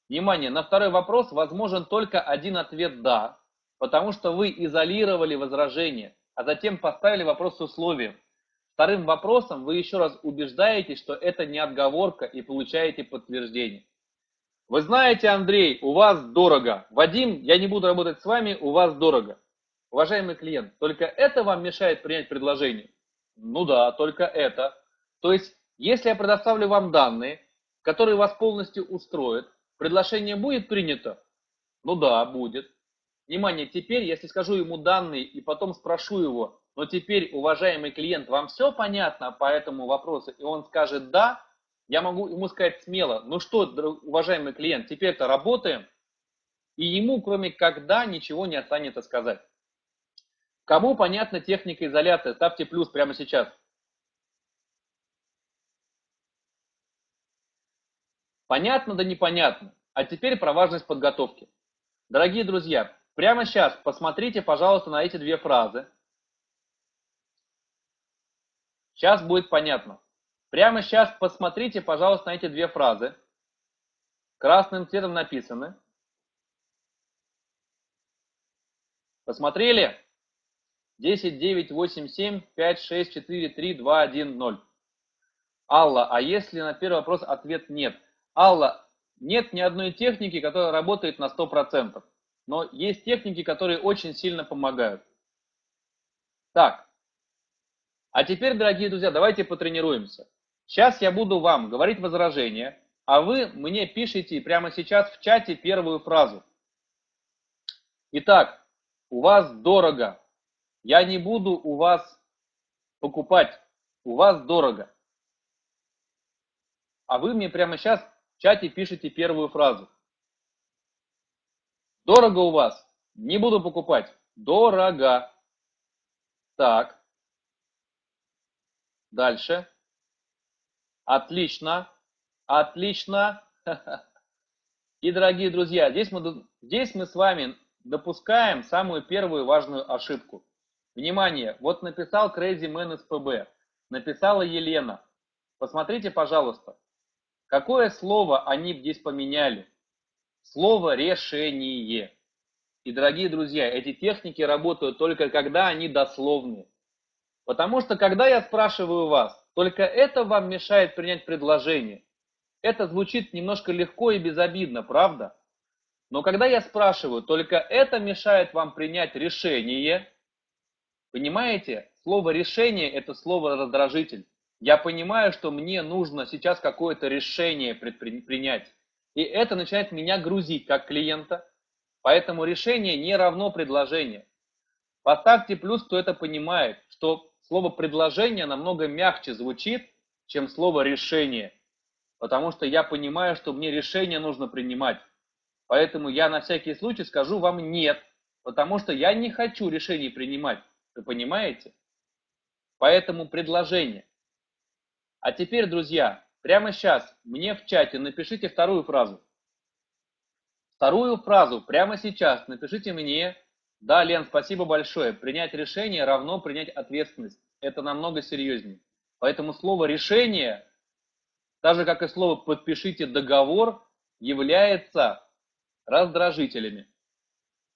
Speaker 1: Внимание, на второй вопрос возможен только один ответ «да», потому что вы изолировали возражение, а затем поставили вопрос с условием. Вторым вопросом вы еще раз убеждаете, что это не отговорка и получаете подтверждение. Вы знаете, Андрей, у вас дорого. Вадим, я не буду работать с вами, у вас дорого. Уважаемый клиент, только это вам мешает принять предложение? Ну да, только это. То есть, если я предоставлю вам данные, которые вас полностью устроят, предложение будет принято? Ну да, будет. Внимание, теперь, если скажу ему данные и потом спрошу его, но теперь, уважаемый клиент, вам все понятно по этому вопросу, и он скажет «да», я могу ему сказать смело, ну что, уважаемый клиент, теперь-то работаем, и ему, кроме «когда», ничего не останется сказать. Кому понятна техника изоляции, ставьте плюс прямо сейчас. Понятно да непонятно. А теперь про важность подготовки. Дорогие друзья, Прямо сейчас посмотрите, пожалуйста, на эти две фразы. Сейчас будет понятно. Прямо сейчас посмотрите, пожалуйста, на эти две фразы. Красным цветом написаны. Посмотрели? 10, 9, 8, 7, 5, 6, 4, 3, 2, 1, 0. Алла, а если на первый вопрос ответ нет? Алла, нет ни одной техники, которая работает на 100%. Но есть техники, которые очень сильно помогают. Так, а теперь, дорогие друзья, давайте потренируемся. Сейчас я буду вам говорить возражения, а вы мне пишите прямо сейчас в чате первую фразу. Итак, у вас дорого. Я не буду у вас покупать. У вас дорого. А вы мне прямо сейчас в чате пишите первую фразу. Дорого у вас. Не буду покупать. Дорого. Так. Дальше. Отлично. Отлично. И, дорогие друзья, здесь мы, здесь мы с вами допускаем самую первую важную ошибку. Внимание, вот написал Crazy Man ПБ, написала Елена. Посмотрите, пожалуйста, какое слово они здесь поменяли. Слово «решение». И, дорогие друзья, эти техники работают только когда они дословны. Потому что, когда я спрашиваю вас, только это вам мешает принять предложение. Это звучит немножко легко и безобидно, правда? Но когда я спрашиваю, только это мешает вам принять решение, понимаете, слово решение – это слово раздражитель. Я понимаю, что мне нужно сейчас какое-то решение принять. И это начинает меня грузить как клиента. Поэтому решение не равно предложение. Поставьте плюс, кто это понимает, что слово предложение намного мягче звучит, чем слово решение. Потому что я понимаю, что мне решение нужно принимать. Поэтому я на всякий случай скажу вам нет, потому что я не хочу решений принимать. Вы понимаете? Поэтому предложение. А теперь, друзья, прямо сейчас мне в чате напишите вторую фразу. Вторую фразу прямо сейчас напишите мне. Да, Лен, спасибо большое. Принять решение равно принять ответственность. Это намного серьезнее. Поэтому слово решение, так же как и слово подпишите договор, является раздражителями.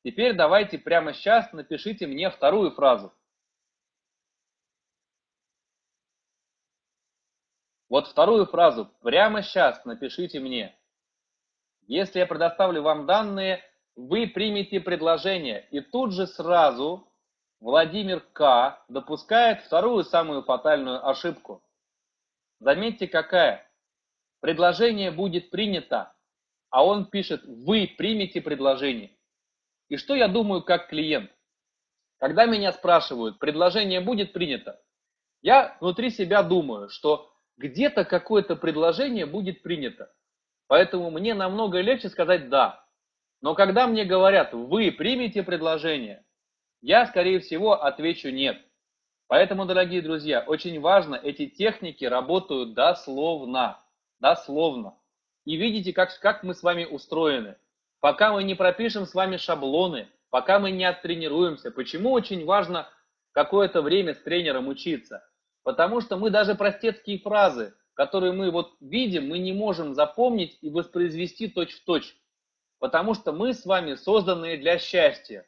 Speaker 1: Теперь давайте прямо сейчас напишите мне вторую фразу. Вот вторую фразу прямо сейчас напишите мне. Если я предоставлю вам данные, вы примете предложение. И тут же сразу Владимир К. допускает вторую самую фатальную ошибку. Заметьте, какая. Предложение будет принято, а он пишет, вы примете предложение. И что я думаю как клиент? Когда меня спрашивают, предложение будет принято, я внутри себя думаю, что где-то какое-то предложение будет принято. Поэтому мне намного легче сказать «да». Но когда мне говорят «вы примете предложение», я, скорее всего, отвечу «нет». Поэтому, дорогие друзья, очень важно, эти техники работают дословно. Дословно. И видите, как, как мы с вами устроены. Пока мы не пропишем с вами шаблоны, пока мы не оттренируемся. Почему очень важно какое-то время с тренером учиться? Потому что мы даже простецкие фразы, которые мы вот видим, мы не можем запомнить и воспроизвести точь-в-точь. -точь, потому что мы с вами созданы для счастья.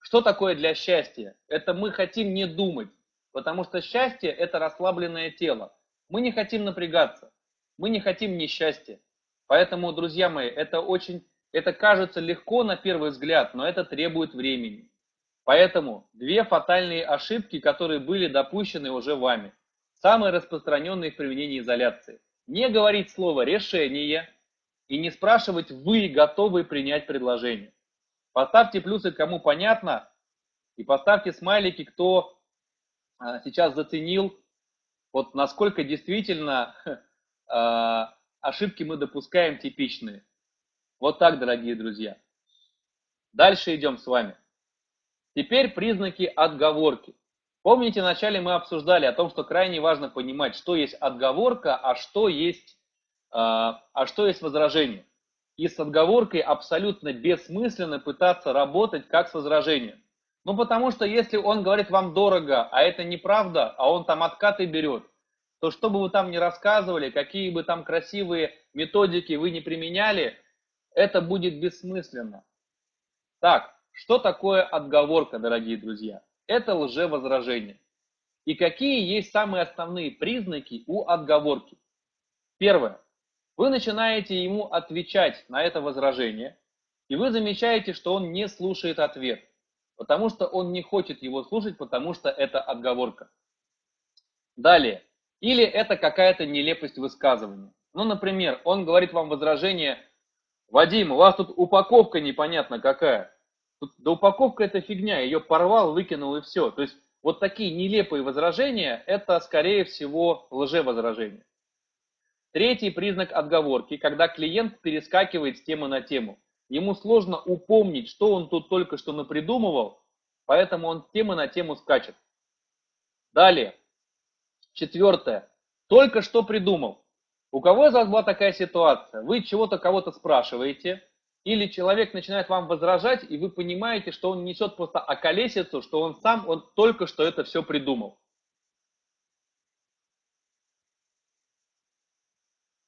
Speaker 1: Что такое для счастья? Это мы хотим не думать, потому что счастье – это расслабленное тело. Мы не хотим напрягаться, мы не хотим несчастья. Поэтому, друзья мои, это очень, это кажется легко на первый взгляд, но это требует времени. Поэтому две фатальные ошибки, которые были допущены уже вами – Самые распространенные в применении изоляции. Не говорить слово «решение» и не спрашивать «вы готовы принять предложение». Поставьте плюсы, кому понятно, и поставьте смайлики, кто а, сейчас заценил, вот насколько действительно а, ошибки мы допускаем типичные. Вот так, дорогие друзья. Дальше идем с вами. Теперь признаки отговорки. Помните, вначале мы обсуждали о том, что крайне важно понимать, что есть отговорка, а что есть, а, а что есть возражение. И с отговоркой абсолютно бессмысленно пытаться работать как с возражением. Ну, потому что если он говорит вам дорого, а это неправда, а он там откаты берет, то что бы вы там ни рассказывали, какие бы там красивые методики вы не применяли, это будет бессмысленно. Так, что такое отговорка, дорогие друзья? это лжевозражение. И какие есть самые основные признаки у отговорки? Первое. Вы начинаете ему отвечать на это возражение, и вы замечаете, что он не слушает ответ, потому что он не хочет его слушать, потому что это отговорка. Далее. Или это какая-то нелепость высказывания. Ну, например, он говорит вам возражение, Вадим, у вас тут упаковка непонятно какая. Тут, да упаковка это фигня, ее порвал, выкинул и все. То есть вот такие нелепые возражения, это скорее всего лжевозражение. Третий признак отговорки, когда клиент перескакивает с темы на тему. Ему сложно упомнить, что он тут только что напридумывал, поэтому он с темы на тему скачет. Далее. Четвертое. Только что придумал. У кого из вас была такая ситуация? Вы чего-то кого-то спрашиваете, или человек начинает вам возражать, и вы понимаете, что он несет просто околесицу, что он сам, он только что это все придумал.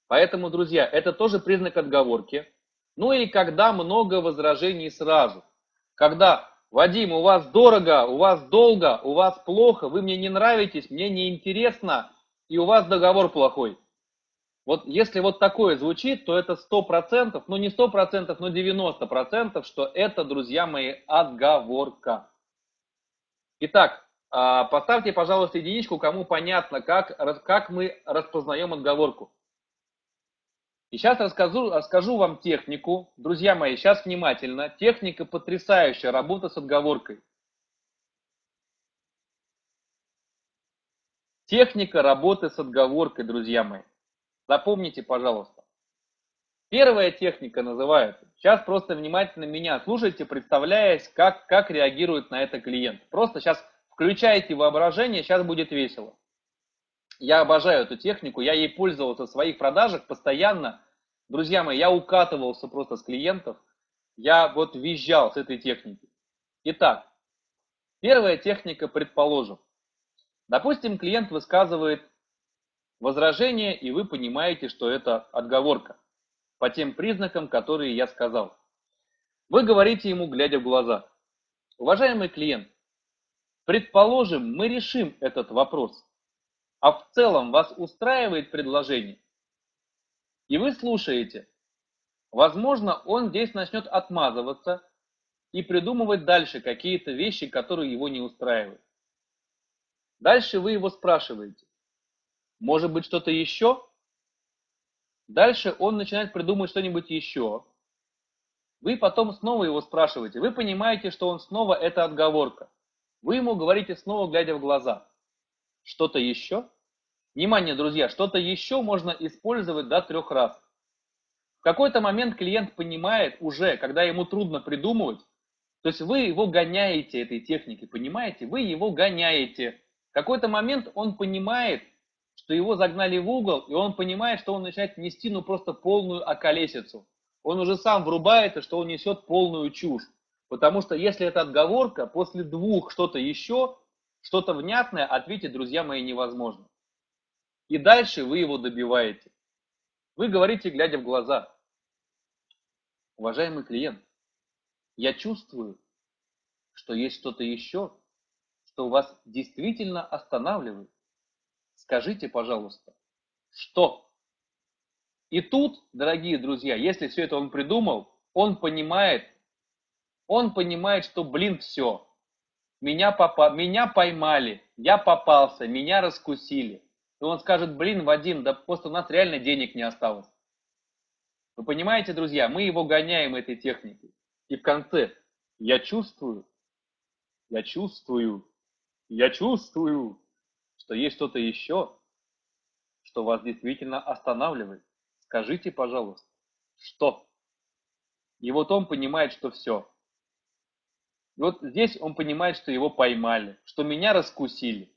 Speaker 1: Поэтому, друзья, это тоже признак отговорки. Ну и когда много возражений сразу. Когда, Вадим, у вас дорого, у вас долго, у вас плохо, вы мне не нравитесь, мне не интересно, и у вас договор плохой. Вот если вот такое звучит, то это 100%, ну не 100%, но 90%, что это, друзья мои, отговорка. Итак, а, поставьте, пожалуйста, единичку, кому понятно, как, как мы распознаем отговорку. И сейчас расскажу, расскажу вам технику. Друзья мои, сейчас внимательно. Техника потрясающая, работа с отговоркой. Техника работы с отговоркой, друзья мои. Запомните, пожалуйста. Первая техника называется, сейчас просто внимательно меня слушайте, представляясь, как, как реагирует на это клиент. Просто сейчас включайте воображение, сейчас будет весело. Я обожаю эту технику, я ей пользовался в своих продажах постоянно. Друзья мои, я укатывался просто с клиентов, я вот визжал с этой техники. Итак, первая техника, предположим. Допустим, клиент высказывает возражение, и вы понимаете, что это отговорка по тем признакам, которые я сказал. Вы говорите ему, глядя в глаза, уважаемый клиент, предположим, мы решим этот вопрос, а в целом вас устраивает предложение, и вы слушаете, возможно, он здесь начнет отмазываться и придумывать дальше какие-то вещи, которые его не устраивают. Дальше вы его спрашиваете, может быть, что-то еще? Дальше он начинает придумывать что-нибудь еще. Вы потом снова его спрашиваете. Вы понимаете, что он снова это отговорка. Вы ему говорите снова, глядя в глаза. Что-то еще? Внимание, друзья, что-то еще можно использовать до трех раз. В какой-то момент клиент понимает уже, когда ему трудно придумывать, то есть вы его гоняете этой техникой, понимаете? Вы его гоняете. В какой-то момент он понимает, что его загнали в угол, и он понимает, что он начинает нести ну просто полную околесицу. Он уже сам врубается, что он несет полную чушь. Потому что если это отговорка, после двух что-то еще, что-то внятное ответить, друзья мои, невозможно. И дальше вы его добиваете. Вы говорите, глядя в глаза. Уважаемый клиент, я чувствую, что есть что-то еще, что вас действительно останавливает. Скажите, пожалуйста, что? И тут, дорогие друзья, если все это он придумал, он понимает, он понимает, что, блин, все, меня, попа меня поймали, я попался, меня раскусили. И он скажет, блин, Вадим, да просто у нас реально денег не осталось. Вы понимаете, друзья, мы его гоняем этой техникой. И в конце, я чувствую, я чувствую, я чувствую, что есть что-то еще, что вас действительно останавливает. Скажите, пожалуйста, что? И вот он понимает, что все. И вот здесь он понимает, что его поймали, что меня раскусили.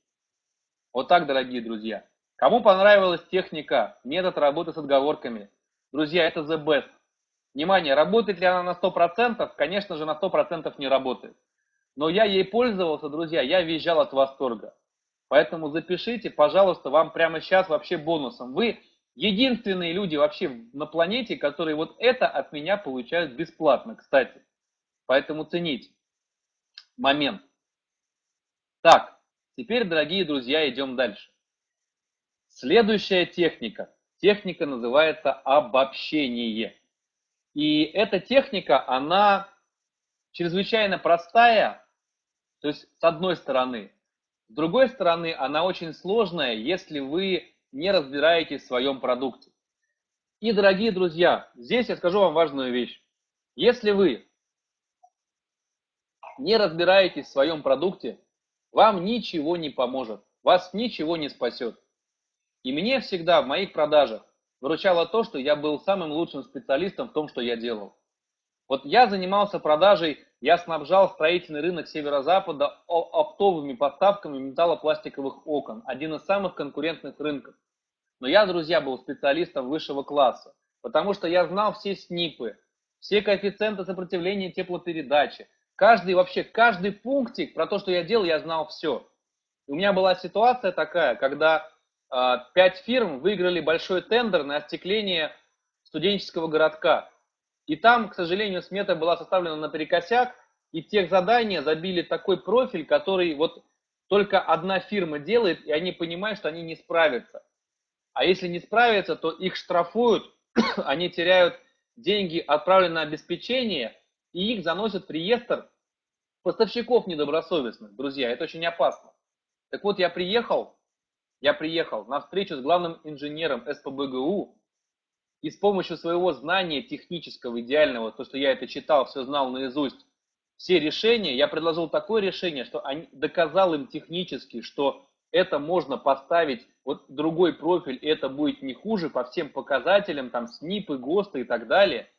Speaker 1: Вот так, дорогие друзья. Кому понравилась техника, метод работы с отговорками? Друзья, это the best. Внимание, работает ли она на 100%? Конечно же, на 100% не работает. Но я ей пользовался, друзья, я визжал от восторга. Поэтому запишите, пожалуйста, вам прямо сейчас вообще бонусом. Вы единственные люди вообще на планете, которые вот это от меня получают бесплатно, кстати. Поэтому цените момент. Так, теперь, дорогие друзья, идем дальше. Следующая техника. Техника называется обобщение. И эта техника, она чрезвычайно простая. То есть, с одной стороны, с другой стороны, она очень сложная, если вы не разбираетесь в своем продукте. И, дорогие друзья, здесь я скажу вам важную вещь. Если вы не разбираетесь в своем продукте, вам ничего не поможет, вас ничего не спасет. И мне всегда в моих продажах выручало то, что я был самым лучшим специалистом в том, что я делал. Вот я занимался продажей, я снабжал строительный рынок северо-запада оптовыми поставками металлопластиковых окон, один из самых конкурентных рынков. Но я, друзья, был специалистом высшего класса, потому что я знал все снипы, все коэффициенты сопротивления теплопередачи, каждый вообще, каждый пунктик про то, что я делал, я знал все. у меня была ситуация такая, когда э, пять фирм выиграли большой тендер на остекление студенческого городка. И там, к сожалению, смета была составлена наперекосяк, и тех задания забили такой профиль, который вот только одна фирма делает, и они понимают, что они не справятся. А если не справятся, то их штрафуют, они теряют деньги, отправленные на обеспечение, и их заносят в реестр поставщиков недобросовестных. Друзья, это очень опасно. Так вот, я приехал, я приехал на встречу с главным инженером СПБГУ, и с помощью своего знания технического, идеального, то, что я это читал, все знал наизусть, все решения, я предложил такое решение, что они, доказал им технически, что это можно поставить вот другой профиль, и это будет не хуже по всем показателям, там СНИПы, ГОСТы и так далее.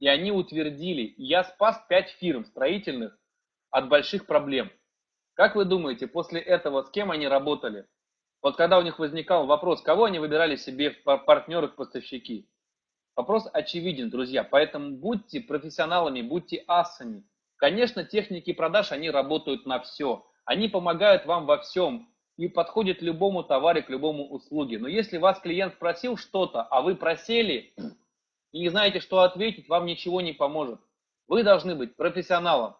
Speaker 1: И они утвердили. Я спас пять фирм строительных от больших проблем. Как вы думаете, после этого с кем они работали? Вот когда у них возникал вопрос, кого они выбирали себе в партнерах, поставщики? Вопрос очевиден, друзья, поэтому будьте профессионалами, будьте асами. Конечно, техники продаж, они работают на все. Они помогают вам во всем и подходят любому товару, к любому услуге. Но если вас клиент спросил что-то, а вы просели и не знаете, что ответить, вам ничего не поможет. Вы должны быть профессионалом.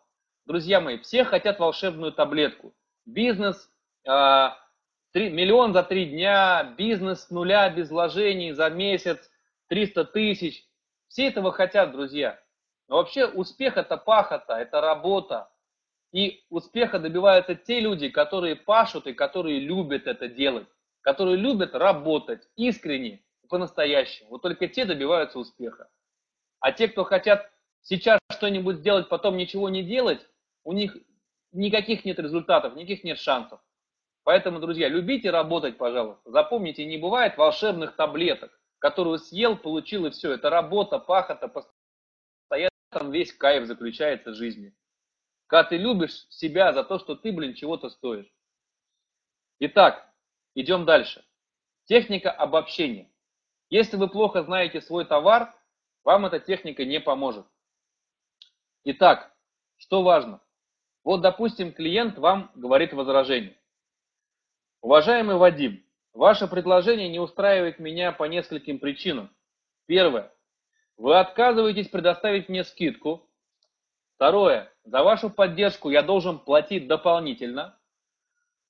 Speaker 1: Друзья мои, все хотят волшебную таблетку. Бизнес, э, 3, миллион за три дня, бизнес с нуля, без вложений за месяц – 300 тысяч. Все этого хотят, друзья. Но вообще успех это пахота, это работа. И успеха добиваются те люди, которые пашут и которые любят это делать. Которые любят работать искренне, по-настоящему. Вот только те добиваются успеха. А те, кто хотят сейчас что-нибудь сделать, потом ничего не делать, у них никаких нет результатов, никаких нет шансов. Поэтому, друзья, любите работать, пожалуйста. Запомните, не бывает волшебных таблеток которую съел, получил и все. Это работа, пахота, постоянно там весь кайф заключается в жизни. Когда ты любишь себя за то, что ты, блин, чего-то стоишь. Итак, идем дальше. Техника обобщения. Если вы плохо знаете свой товар, вам эта техника не поможет. Итак, что важно? Вот, допустим, клиент вам говорит возражение. Уважаемый Вадим, Ваше предложение не устраивает меня по нескольким причинам. Первое. Вы отказываетесь предоставить мне скидку. Второе. За вашу поддержку я должен платить дополнительно.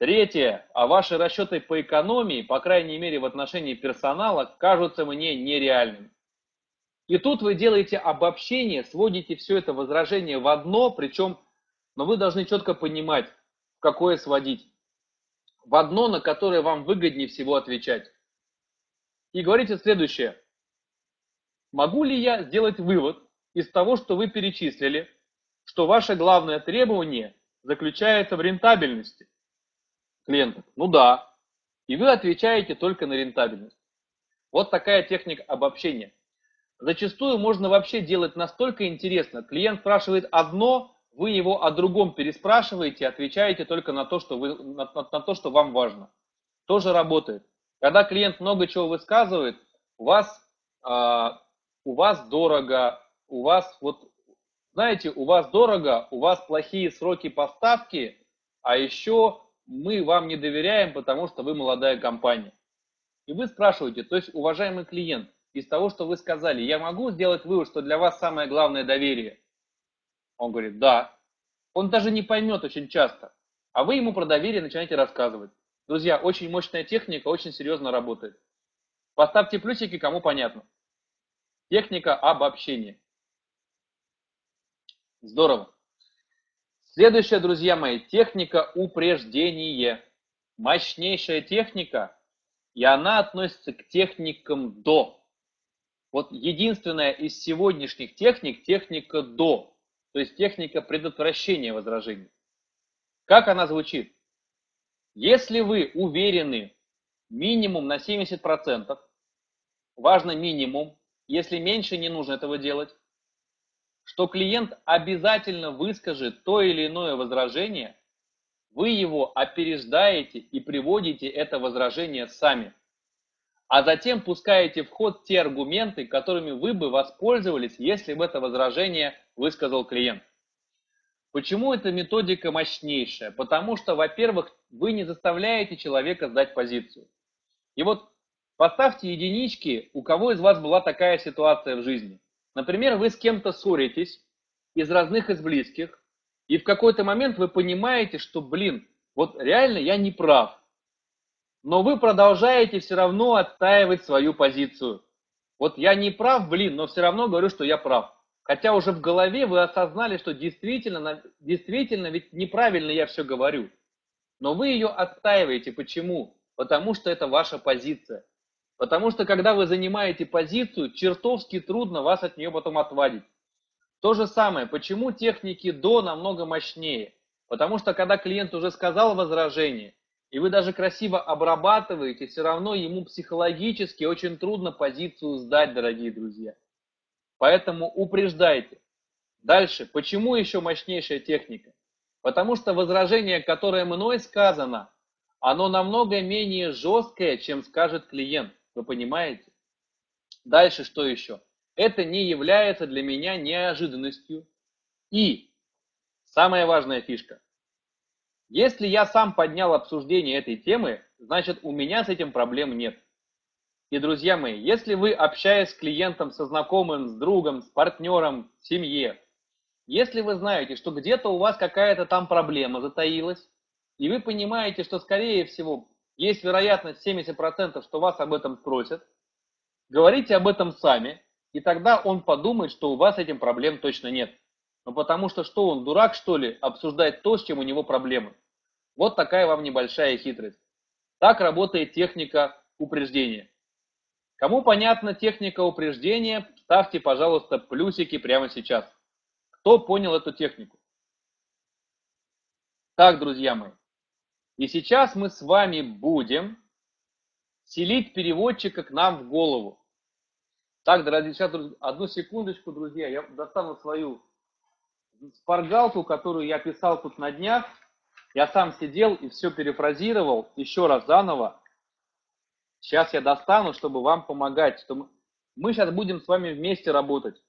Speaker 1: Третье. А ваши расчеты по экономии, по крайней мере в отношении персонала, кажутся мне нереальными. И тут вы делаете обобщение, сводите все это возражение в одно, причем, но вы должны четко понимать, какое сводить в одно, на которое вам выгоднее всего отвечать. И говорите следующее. Могу ли я сделать вывод из того, что вы перечислили, что ваше главное требование заключается в рентабельности клиентов? Ну да. И вы отвечаете только на рентабельность. Вот такая техника обобщения. Зачастую можно вообще делать настолько интересно. Клиент спрашивает одно, вы его о другом переспрашиваете, отвечаете только на то, что, вы, на, на, на то, что вам важно. Тоже работает. Когда клиент много чего высказывает, у вас, э, у вас дорого, у вас вот, знаете, у вас дорого, у вас плохие сроки поставки, а еще мы вам не доверяем, потому что вы молодая компания. И вы спрашиваете, то есть, уважаемый клиент, из того, что вы сказали, я могу сделать вывод, что для вас самое главное доверие – он говорит, да. Он даже не поймет очень часто. А вы ему про доверие начинаете рассказывать. Друзья, очень мощная техника, очень серьезно работает. Поставьте плюсики, кому понятно. Техника обобщения. Здорово. Следующая, друзья мои, техника упреждения. Мощнейшая техника, и она относится к техникам до. Вот единственная из сегодняшних техник – техника «до», то есть техника предотвращения возражений. Как она звучит? Если вы уверены минимум на 70%, важно минимум, если меньше не нужно этого делать, что клиент обязательно выскажет то или иное возражение, вы его опереждаете и приводите это возражение сами. А затем пускаете в ход те аргументы, которыми вы бы воспользовались, если бы это возражение высказал клиент. Почему эта методика мощнейшая? Потому что, во-первых, вы не заставляете человека сдать позицию. И вот поставьте единички, у кого из вас была такая ситуация в жизни. Например, вы с кем-то ссоритесь, из разных, из близких, и в какой-то момент вы понимаете, что, блин, вот реально я не прав. Но вы продолжаете все равно отстаивать свою позицию. Вот я не прав, блин, но все равно говорю, что я прав. Хотя уже в голове вы осознали, что действительно, действительно ведь неправильно я все говорю. Но вы ее отстаиваете. Почему? Потому что это ваша позиция. Потому что когда вы занимаете позицию, чертовски трудно вас от нее потом отвадить. То же самое, почему техники до намного мощнее? Потому что когда клиент уже сказал возражение, и вы даже красиво обрабатываете, все равно ему психологически очень трудно позицию сдать, дорогие друзья. Поэтому упреждайте. Дальше, почему еще мощнейшая техника? Потому что возражение, которое мной сказано, оно намного менее жесткое, чем скажет клиент. Вы понимаете? Дальше что еще? это не является для меня неожиданностью. И самая важная фишка. Если я сам поднял обсуждение этой темы, значит у меня с этим проблем нет. И, друзья мои, если вы, общаясь с клиентом, со знакомым, с другом, с партнером, в семье, если вы знаете, что где-то у вас какая-то там проблема затаилась, и вы понимаете, что, скорее всего, есть вероятность 70%, что вас об этом спросят, говорите об этом сами, и тогда он подумает, что у вас этим проблем точно нет. Ну потому что что он, дурак что ли, обсуждать то, с чем у него проблемы? Вот такая вам небольшая хитрость. Так работает техника упреждения. Кому понятна техника упреждения, ставьте, пожалуйста, плюсики прямо сейчас. Кто понял эту технику? Так, друзья мои. И сейчас мы с вами будем селить переводчика к нам в голову. Так, дорогие, сейчас, одну секундочку, друзья, я достану свою спаргалку, которую я писал тут на днях. Я сам сидел и все перефразировал еще раз заново. Сейчас я достану, чтобы вам помогать. Что мы сейчас будем с вами вместе работать.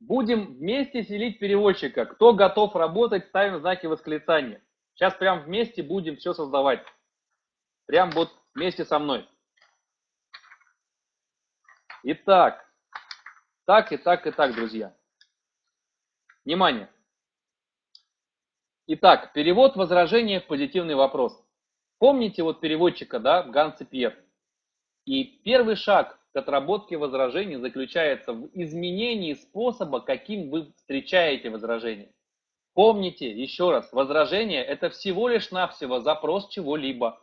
Speaker 1: Будем вместе селить переводчика. Кто готов работать, ставим знаки восклицания. Сейчас прям вместе будем все создавать. Прям вот вместе со мной. Итак, так и так и так, друзья. Внимание! Итак, перевод возражения в позитивный вопрос. Помните вот переводчика, да, Ганс Пьер? И первый шаг к отработке возражений заключается в изменении способа, каким вы встречаете возражение. Помните, еще раз, возражение – это всего лишь навсего запрос чего-либо.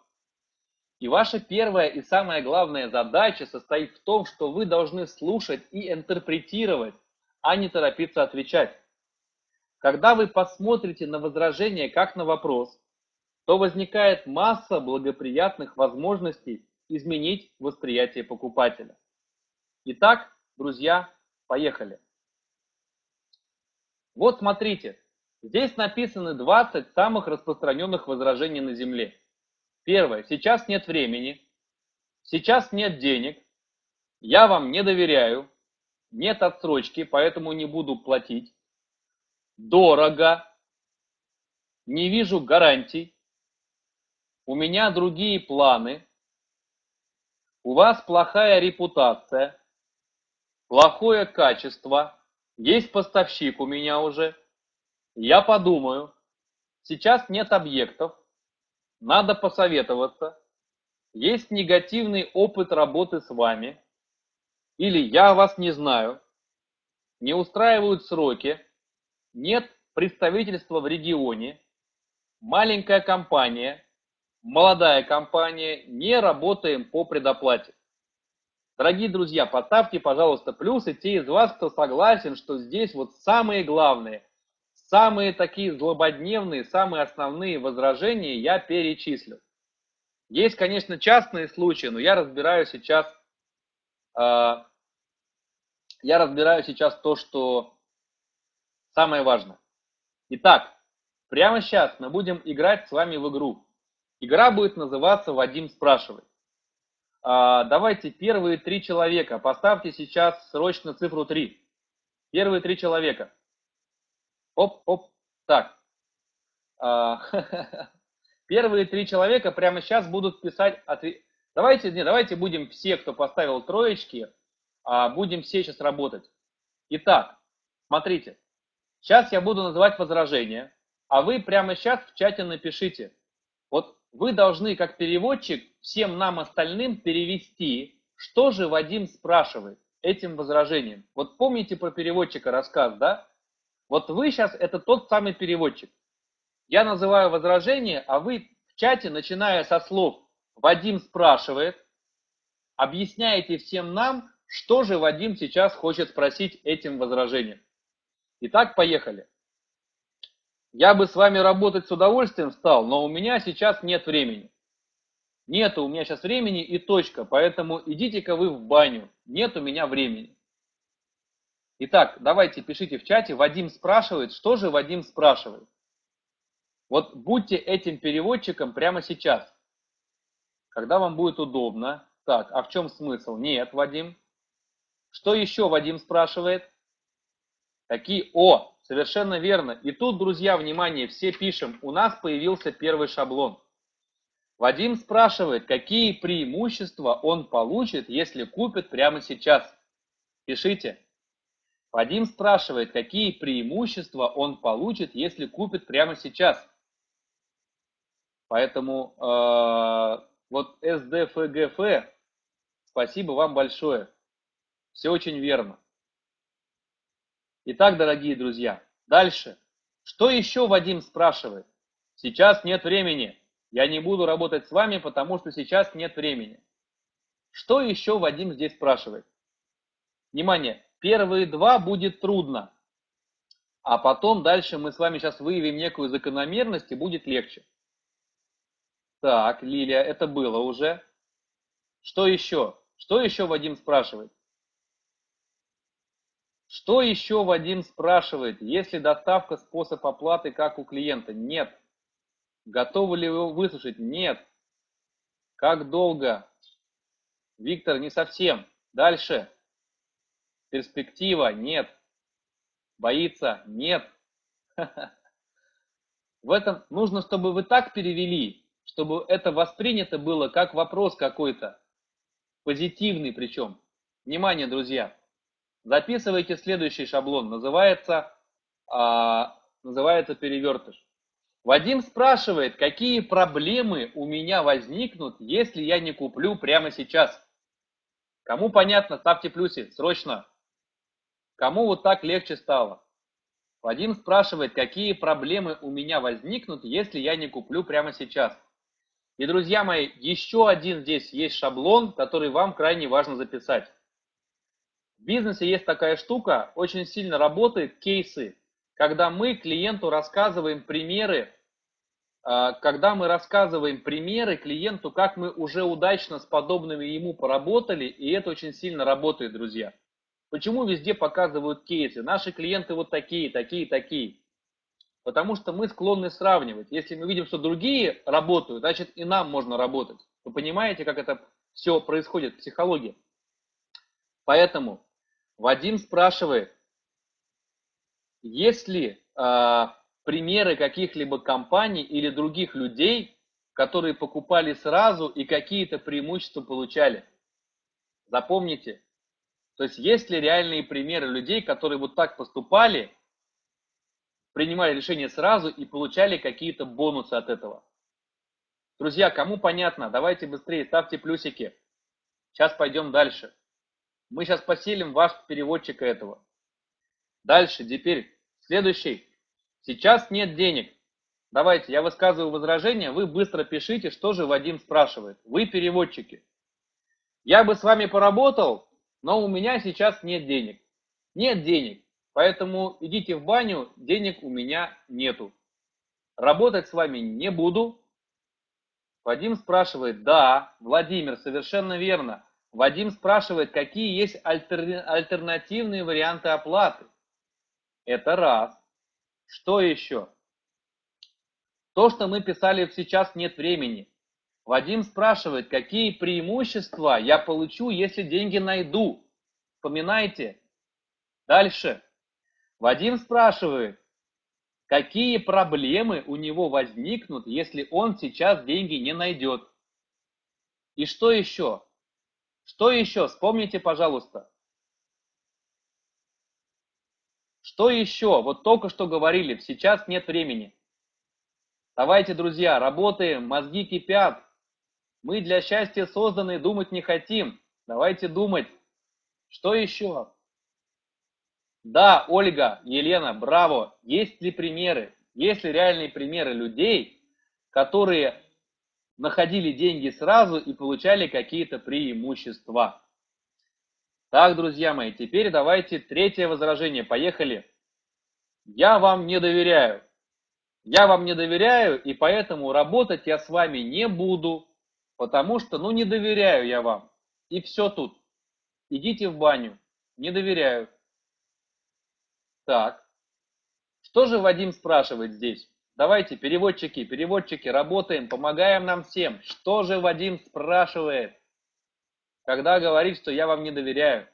Speaker 1: И ваша первая и самая главная задача состоит в том, что вы должны слушать и интерпретировать, а не торопиться отвечать. Когда вы посмотрите на возражение как на вопрос, то возникает масса благоприятных возможностей изменить восприятие покупателя. Итак, друзья, поехали. Вот смотрите, здесь написаны 20 самых распространенных возражений на Земле. Первое. Сейчас нет времени. Сейчас нет денег. Я вам не доверяю. Нет отсрочки, поэтому не буду платить. Дорого. Не вижу гарантий. У меня другие планы. У вас плохая репутация. Плохое качество. Есть поставщик у меня уже. Я подумаю. Сейчас нет объектов надо посоветоваться, есть негативный опыт работы с вами, или я вас не знаю, не устраивают сроки, нет представительства в регионе, маленькая компания, молодая компания, не работаем по предоплате. Дорогие друзья, поставьте, пожалуйста, плюсы те из вас, кто согласен, что здесь вот самые главные, самые такие злободневные, самые основные возражения я перечислил. Есть, конечно, частные случаи, но я разбираю сейчас, э, я разбираю сейчас то, что самое важное. Итак, прямо сейчас мы будем играть с вами в игру. Игра будет называться «Вадим спрашивает». А, давайте первые три человека. Поставьте сейчас срочно цифру 3. Первые три человека. Оп, оп. Так. А, первые три человека прямо сейчас будут писать ответ. Давайте, не, давайте будем все, кто поставил троечки, а, будем все сейчас работать. Итак, смотрите. Сейчас я буду называть возражения, а вы прямо сейчас в чате напишите. Вот вы должны, как переводчик, всем нам остальным перевести, что же Вадим спрашивает этим возражением. Вот помните про переводчика рассказ, да? Вот вы сейчас это тот самый переводчик. Я называю возражение, а вы в чате, начиная со слов «Вадим спрашивает», объясняете всем нам, что же Вадим сейчас хочет спросить этим возражением. Итак, поехали. Я бы с вами работать с удовольствием стал, но у меня сейчас нет времени. Нет у меня сейчас времени и точка, поэтому идите-ка вы в баню. Нет у меня времени. Итак, давайте пишите в чате. Вадим спрашивает, что же Вадим спрашивает. Вот будьте этим переводчиком прямо сейчас. Когда вам будет удобно. Так, а в чем смысл? Нет, Вадим. Что еще Вадим спрашивает? Какие? О, Совершенно верно. И тут, друзья, внимание, все пишем, у нас появился первый шаблон. Вадим спрашивает, какие преимущества он получит, если купит прямо сейчас. Пишите. Вадим спрашивает, какие преимущества он получит, если купит прямо сейчас. Поэтому э, вот СДФГФ, спасибо вам большое. Все очень верно. Итак, дорогие друзья, дальше. Что еще Вадим спрашивает? Сейчас нет времени. Я не буду работать с вами, потому что сейчас нет времени. Что еще Вадим здесь спрашивает? Внимание, первые два будет трудно, а потом дальше мы с вами сейчас выявим некую закономерность и будет легче. Так, Лилия, это было уже. Что еще? Что еще Вадим спрашивает? Что еще Вадим спрашивает? Есть ли доставка способ оплаты, как у клиента? Нет. Готовы ли вы выслушать? Нет. Как долго? Виктор, не совсем. Дальше. Перспектива? Нет. Боится? Нет. В этом нужно, чтобы вы так перевели, чтобы это воспринято было как вопрос какой-то. Позитивный причем. Внимание, друзья. Записывайте следующий шаблон, называется, а, называется перевертыш. Вадим спрашивает, какие проблемы у меня возникнут, если я не куплю прямо сейчас. Кому понятно, ставьте плюсы, срочно. Кому вот так легче стало? Вадим спрашивает, какие проблемы у меня возникнут, если я не куплю прямо сейчас. И, друзья мои, еще один здесь есть шаблон, который вам крайне важно записать. В бизнесе есть такая штука, очень сильно работает кейсы, когда мы клиенту рассказываем примеры, а, когда мы рассказываем примеры клиенту, как мы уже удачно с подобными ему поработали, и это очень сильно работает, друзья. Почему везде показывают кейсы? Наши клиенты вот такие, такие, такие. Потому что мы склонны сравнивать. Если мы видим, что другие работают, значит и нам можно работать. Вы понимаете, как это все происходит в психологии? Поэтому Вадим спрашивает, есть ли э, примеры каких-либо компаний или других людей, которые покупали сразу и какие-то преимущества получали? Запомните, то есть есть ли реальные примеры людей, которые вот так поступали, принимали решение сразу и получали какие-то бонусы от этого? Друзья, кому понятно, давайте быстрее ставьте плюсики. Сейчас пойдем дальше. Мы сейчас поселим ваш переводчика этого. Дальше, теперь, следующий. Сейчас нет денег. Давайте, я высказываю возражение, вы быстро пишите, что же Вадим спрашивает. Вы переводчики. Я бы с вами поработал, но у меня сейчас нет денег. Нет денег, поэтому идите в баню, денег у меня нету. Работать с вами не буду. Вадим спрашивает, да, Владимир, совершенно верно. Вадим спрашивает, какие есть альтер... альтернативные варианты оплаты. Это раз. Что еще? То, что мы писали «Сейчас нет времени». Вадим спрашивает, какие преимущества я получу, если деньги найду. Вспоминайте. Дальше. Вадим спрашивает, какие проблемы у него возникнут, если он сейчас деньги не найдет. И что еще? Что еще? Вспомните, пожалуйста. Что еще? Вот только что говорили, сейчас нет времени. Давайте, друзья, работаем, мозги кипят. Мы для счастья созданы, думать не хотим. Давайте думать. Что еще? Да, Ольга, Елена, браво. Есть ли примеры? Есть ли реальные примеры людей, которые находили деньги сразу и получали какие-то преимущества. Так, друзья мои, теперь давайте третье возражение. Поехали. Я вам не доверяю. Я вам не доверяю, и поэтому работать я с вами не буду, потому что, ну, не доверяю я вам. И все тут. Идите в баню. Не доверяю. Так. Что же Вадим спрашивает здесь? Давайте, переводчики, переводчики, работаем, помогаем нам всем. Что же Вадим спрашивает, когда говорит, что я вам не доверяю?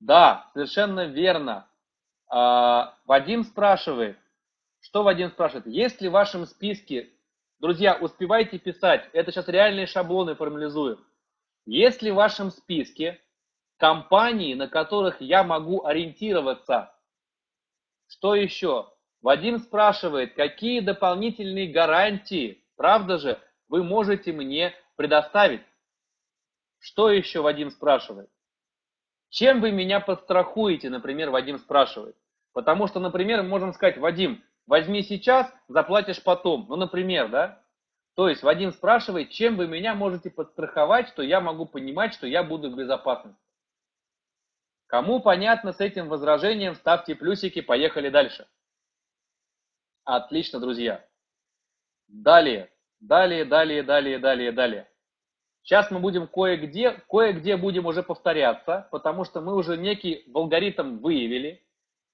Speaker 1: Да, совершенно верно. А, Вадим спрашивает, что Вадим спрашивает? Есть ли в вашем списке, друзья, успевайте писать, это сейчас реальные шаблоны формализуем. Есть ли в вашем списке компании, на которых я могу ориентироваться что еще? Вадим спрашивает, какие дополнительные гарантии, правда же, вы можете мне предоставить? Что еще Вадим спрашивает? Чем вы меня подстрахуете, например, Вадим спрашивает. Потому что, например, мы можем сказать, Вадим, возьми сейчас, заплатишь потом. Ну, например, да? То есть Вадим спрашивает, чем вы меня можете подстраховать, что я могу понимать, что я буду в безопасности. Кому понятно с этим возражением, ставьте плюсики, поехали дальше. Отлично, друзья. Далее, далее, далее, далее, далее, далее. Сейчас мы будем кое-где, кое-где будем уже повторяться, потому что мы уже некий алгоритм выявили.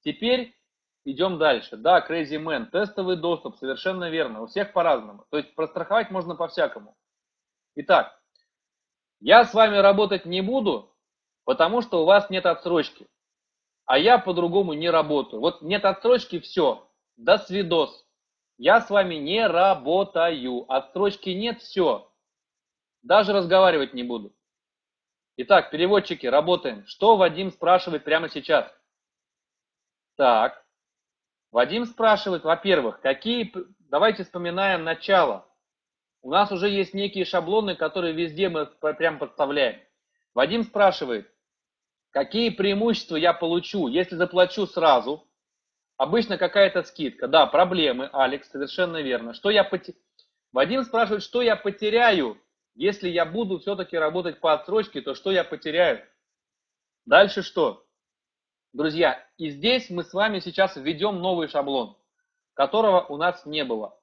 Speaker 1: Теперь идем дальше. Да, Crazy Man, тестовый доступ, совершенно верно. У всех по-разному. То есть простраховать можно по-всякому. Итак, я с вами работать не буду, потому что у вас нет отсрочки. А я по-другому не работаю. Вот нет отсрочки, все, до свидос. Я с вами не работаю. Отсрочки нет, все. Даже разговаривать не буду. Итак, переводчики, работаем. Что Вадим спрашивает прямо сейчас? Так, Вадим спрашивает, во-первых, какие... Давайте вспоминаем начало. У нас уже есть некие шаблоны, которые везде мы прям подставляем. Вадим спрашивает, Какие преимущества я получу, если заплачу сразу? Обычно какая-то скидка. Да, проблемы, Алекс, совершенно верно. Что я поте... Вадим спрашивает, что я потеряю, если я буду все-таки работать по отсрочке, то что я потеряю? Дальше что? Друзья, и здесь мы с вами сейчас введем новый шаблон, которого у нас не было.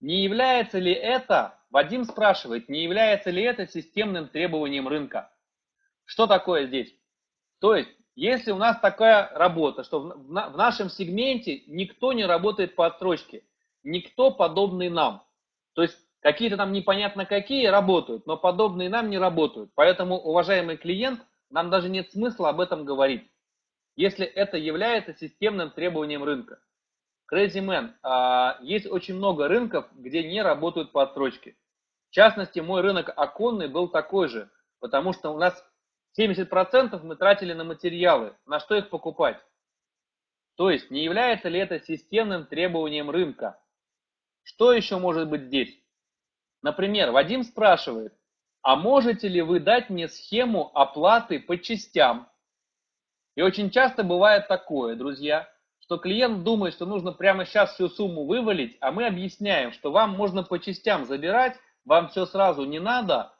Speaker 1: Не является ли это, Вадим спрашивает, не является ли это системным требованием рынка? Что такое здесь? То есть, если у нас такая работа, что в нашем сегменте никто не работает по отсрочке, никто подобный нам. То есть, какие-то там непонятно какие работают, но подобные нам не работают. Поэтому, уважаемый клиент, нам даже нет смысла об этом говорить, если это является системным требованием рынка. Crazy Man, а, есть очень много рынков, где не работают по отсрочке. В частности, мой рынок оконный был такой же, потому что у нас 70% мы тратили на материалы. На что их покупать? То есть, не является ли это системным требованием рынка? Что еще может быть здесь? Например, Вадим спрашивает, а можете ли вы дать мне схему оплаты по частям? И очень часто бывает такое, друзья, что клиент думает, что нужно прямо сейчас всю сумму вывалить, а мы объясняем, что вам можно по частям забирать, вам все сразу не надо,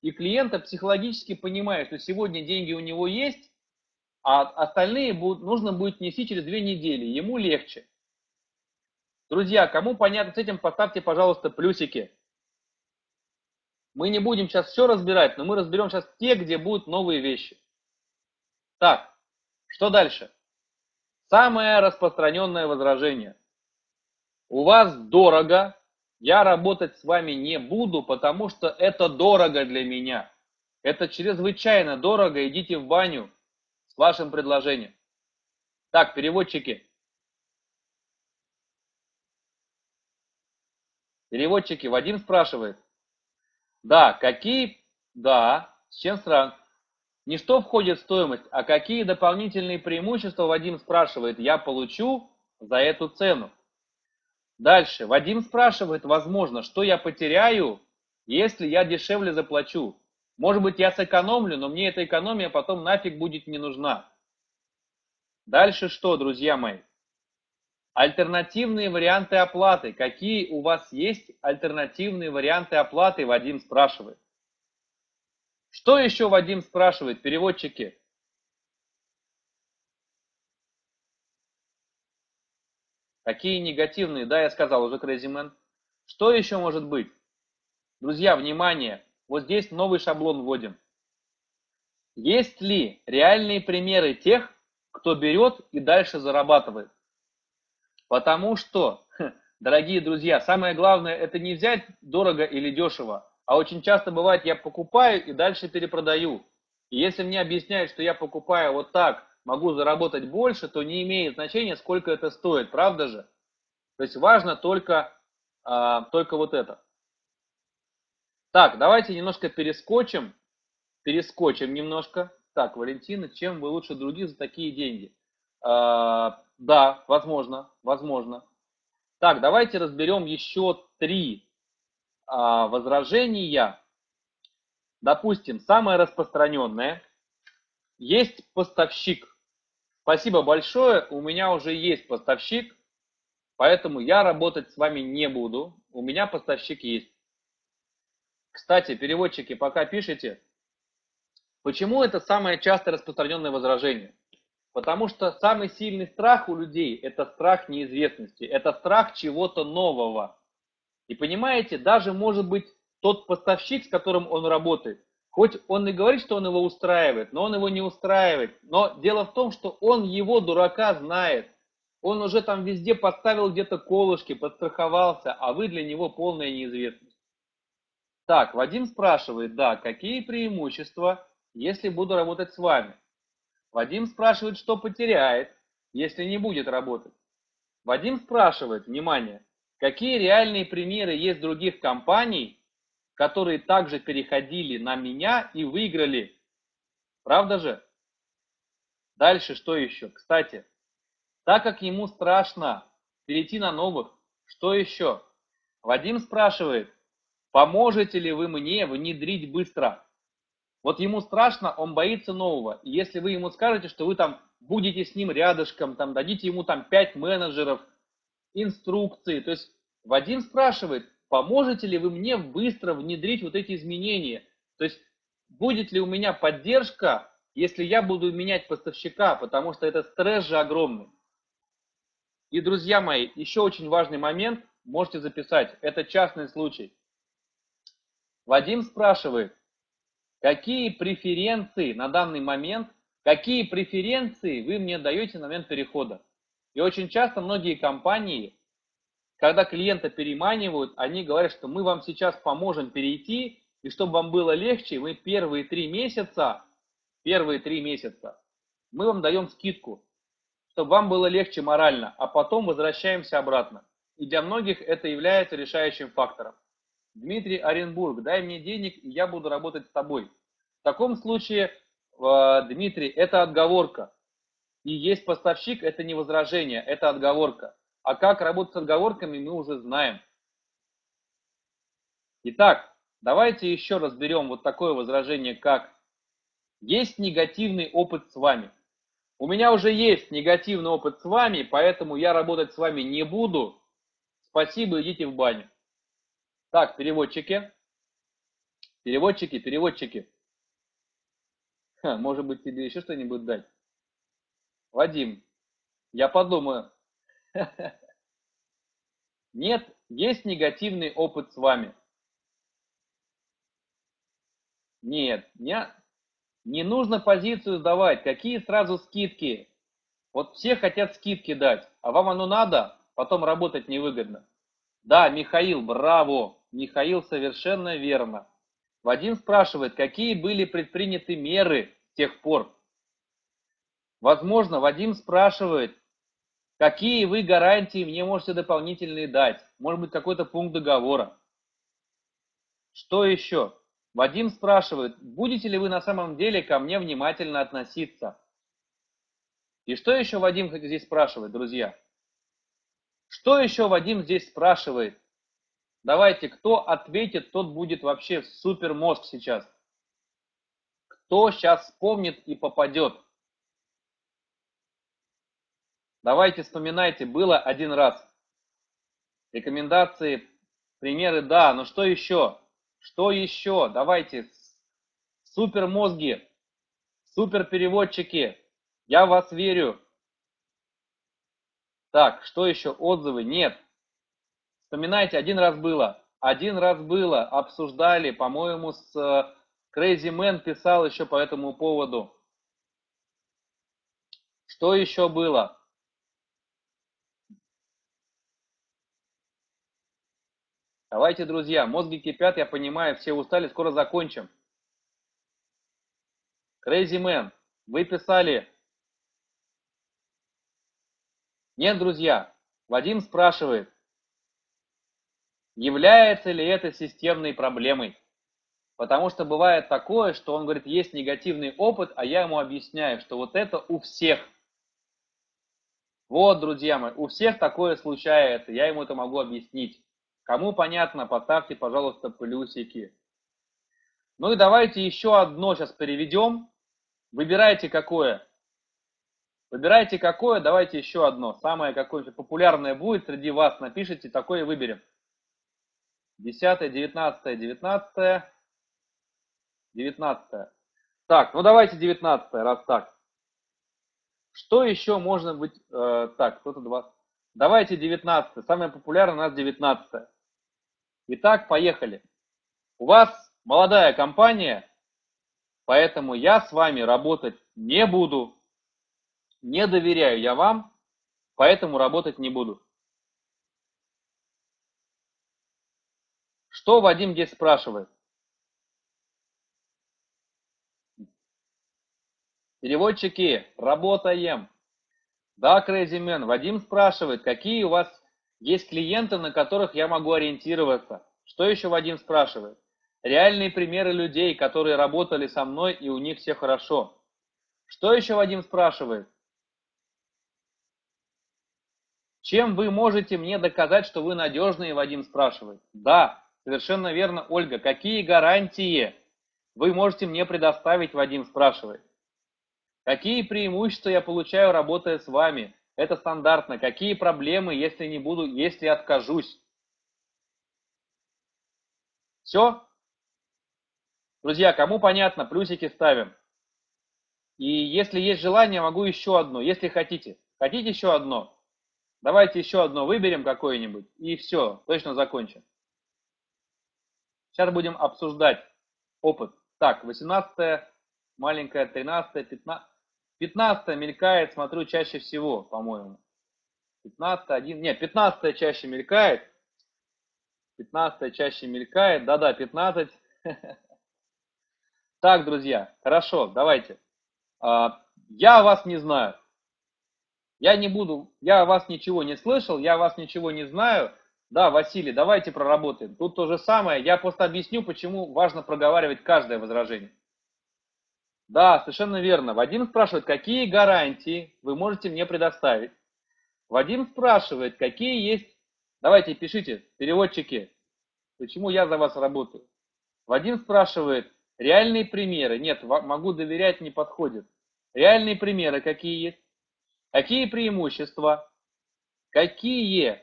Speaker 1: и клиента психологически понимает, что сегодня деньги у него есть, а остальные будут, нужно будет нести через две недели, ему легче. Друзья, кому понятно с этим, поставьте, пожалуйста, плюсики. Мы не будем сейчас все разбирать, но мы разберем сейчас те, где будут новые вещи. Так, что дальше? Самое распространенное возражение. У вас дорого, я работать с вами не буду, потому что это дорого для меня. Это чрезвычайно дорого, идите в баню с вашим предложением. Так, переводчики. Переводчики, Вадим спрашивает. Да, какие, да, с чем сравнивать? Не что входит в стоимость, а какие дополнительные преимущества, Вадим спрашивает, я получу за эту цену. Дальше, Вадим спрашивает, возможно, что я потеряю, если я дешевле заплачу. Может быть, я сэкономлю, но мне эта экономия потом нафиг будет не нужна. Дальше что, друзья мои? Альтернативные варианты оплаты. Какие у вас есть альтернативные варианты оплаты, Вадим спрашивает. Что еще Вадим спрашивает, переводчики? Какие негативные? Да, я сказал уже, Crazy Что еще может быть? Друзья, внимание! Вот здесь новый шаблон вводим. Есть ли реальные примеры тех, кто берет и дальше зарабатывает? Потому что, дорогие друзья, самое главное это не взять дорого или дешево, а очень часто бывает, я покупаю и дальше перепродаю. И если мне объясняют, что я покупаю вот так, могу заработать больше, то не имеет значения, сколько это стоит, правда же? То есть важно только, а, только вот это. Так, давайте немножко перескочим. Перескочим немножко. Так, Валентина, чем вы лучше других за такие деньги? А, да, возможно, возможно. Так, давайте разберем еще три а, возражения, допустим, самое распространенное, есть поставщик. Спасибо большое, у меня уже есть поставщик, поэтому я работать с вами не буду, у меня поставщик есть. Кстати, переводчики, пока пишите, почему это самое часто распространенное возражение? Потому что самый сильный страх у людей – это страх неизвестности, это страх чего-то нового. И понимаете, даже может быть тот поставщик, с которым он работает, хоть он и говорит, что он его устраивает, но он его не устраивает. Но дело в том, что он его, дурака, знает. Он уже там везде подставил где-то колышки, подстраховался, а вы для него полная неизвестность. Так, Вадим спрашивает, да, какие преимущества, если буду работать с вами? Вадим спрашивает, что потеряет, если не будет работать. Вадим спрашивает, внимание, Какие реальные примеры есть других компаний, которые также переходили на меня и выиграли? Правда же? Дальше что еще? Кстати, так как ему страшно перейти на новых, что еще? Вадим спрашивает, поможете ли вы мне внедрить быстро? Вот ему страшно, он боится нового. И если вы ему скажете, что вы там будете с ним рядышком, там дадите ему там 5 менеджеров, инструкции. То есть Вадим спрашивает, поможете ли вы мне быстро внедрить вот эти изменения? То есть будет ли у меня поддержка, если я буду менять поставщика, потому что это стресс же огромный. И, друзья мои, еще очень важный момент, можете записать, это частный случай. Вадим спрашивает, какие преференции на данный момент, какие преференции вы мне даете на момент перехода? И очень часто многие компании, когда клиента переманивают, они говорят, что мы вам сейчас поможем перейти, и чтобы вам было легче, мы первые три месяца, первые три месяца, мы вам даем скидку, чтобы вам было легче морально, а потом возвращаемся обратно. И для многих это является решающим фактором. Дмитрий Оренбург, дай мне денег, и я буду работать с тобой. В таком случае, э, Дмитрий, это отговорка. И есть поставщик, это не возражение, это отговорка. А как работать с отговорками, мы уже знаем. Итак, давайте еще разберем вот такое возражение, как есть негативный опыт с вами. У меня уже есть негативный опыт с вами, поэтому я работать с вами не буду. Спасибо, идите в баню. Так, переводчики, Переводчики, переводчики. Ха, может быть, тебе еще что-нибудь дать? Вадим, я подумаю. Нет, есть негативный опыт с вами. Нет, не, не нужно позицию сдавать. Какие сразу скидки? Вот все хотят скидки дать, а вам оно надо, потом работать невыгодно. Да, Михаил, браво! Михаил совершенно верно. Вадим спрашивает, какие были предприняты меры с тех пор? Возможно, Вадим спрашивает, какие вы гарантии мне можете дополнительные дать? Может быть, какой-то пункт договора? Что еще? Вадим спрашивает, будете ли вы на самом деле ко мне внимательно относиться? И что еще Вадим здесь спрашивает, друзья? Что еще Вадим здесь спрашивает? Давайте, кто ответит, тот будет вообще супер мозг сейчас. Кто сейчас вспомнит и попадет? Давайте вспоминайте, было один раз. Рекомендации, примеры, да, но что еще? Что еще? Давайте, супер мозги, супер переводчики, я в вас верю. Так, что еще? Отзывы? Нет. Вспоминайте, один раз было. Один раз было. Обсуждали, по-моему, с э, Crazy Man писал еще по этому поводу. Что еще было? Давайте, друзья, мозги кипят, я понимаю, все устали, скоро закончим. Crazy Man, вы писали нет, друзья, Вадим спрашивает, является ли это системной проблемой? Потому что бывает такое, что он говорит, есть негативный опыт, а я ему объясняю, что вот это у всех. Вот, друзья мои, у всех такое случается, я ему это могу объяснить. Кому понятно, поставьте, пожалуйста, плюсики. Ну и давайте еще одно сейчас переведем. Выбирайте какое. Выбирайте какое, давайте еще одно. Самое какое-нибудь популярное будет среди вас, напишите, такое выберем. 10, 19, 19, 19. Так, ну давайте 19, раз так. Что еще можно быть... Э, так, кто-то два. Давайте 19. Самое популярное у нас 19. Итак, поехали. У вас молодая компания, поэтому я с вами работать не буду. Не доверяю я вам, поэтому работать не буду. Что Вадим здесь спрашивает? Переводчики, работаем. Да, Crazy Man. Вадим спрашивает, какие у вас есть клиенты, на которых я могу ориентироваться. Что еще Вадим спрашивает? Реальные примеры людей, которые работали со мной и у них все хорошо. Что еще Вадим спрашивает? Чем вы можете мне доказать, что вы надежные, Вадим спрашивает. Да, совершенно верно, Ольга. Какие гарантии вы можете мне предоставить, Вадим спрашивает. Какие преимущества я получаю, работая с вами? Это стандартно. Какие проблемы, если не буду, если откажусь? Все? Друзья, кому понятно, плюсики ставим. И если есть желание, могу еще одно, если хотите. Хотите еще одно? Давайте еще одно выберем какое-нибудь, и все, точно закончим. Сейчас будем обсуждать опыт. Так, 18 маленькая, 13 15 15 мелькает, смотрю, чаще всего, по-моему. 15 1, нет, 15 чаще мелькает. 15 чаще мелькает, да-да, 15. Так, друзья, хорошо, давайте. А, я вас не знаю. Я не буду, я вас ничего не слышал, я вас ничего не знаю. Да, Василий, давайте проработаем. Тут то же самое. Я просто объясню, почему важно проговаривать каждое возражение. Да, совершенно верно. Вадим спрашивает, какие гарантии вы можете мне предоставить. Вадим спрашивает, какие есть... Давайте пишите, переводчики, почему я за вас работаю. Вадим спрашивает, реальные примеры. Нет, могу доверять, не подходит. Реальные примеры какие есть? Какие преимущества, какие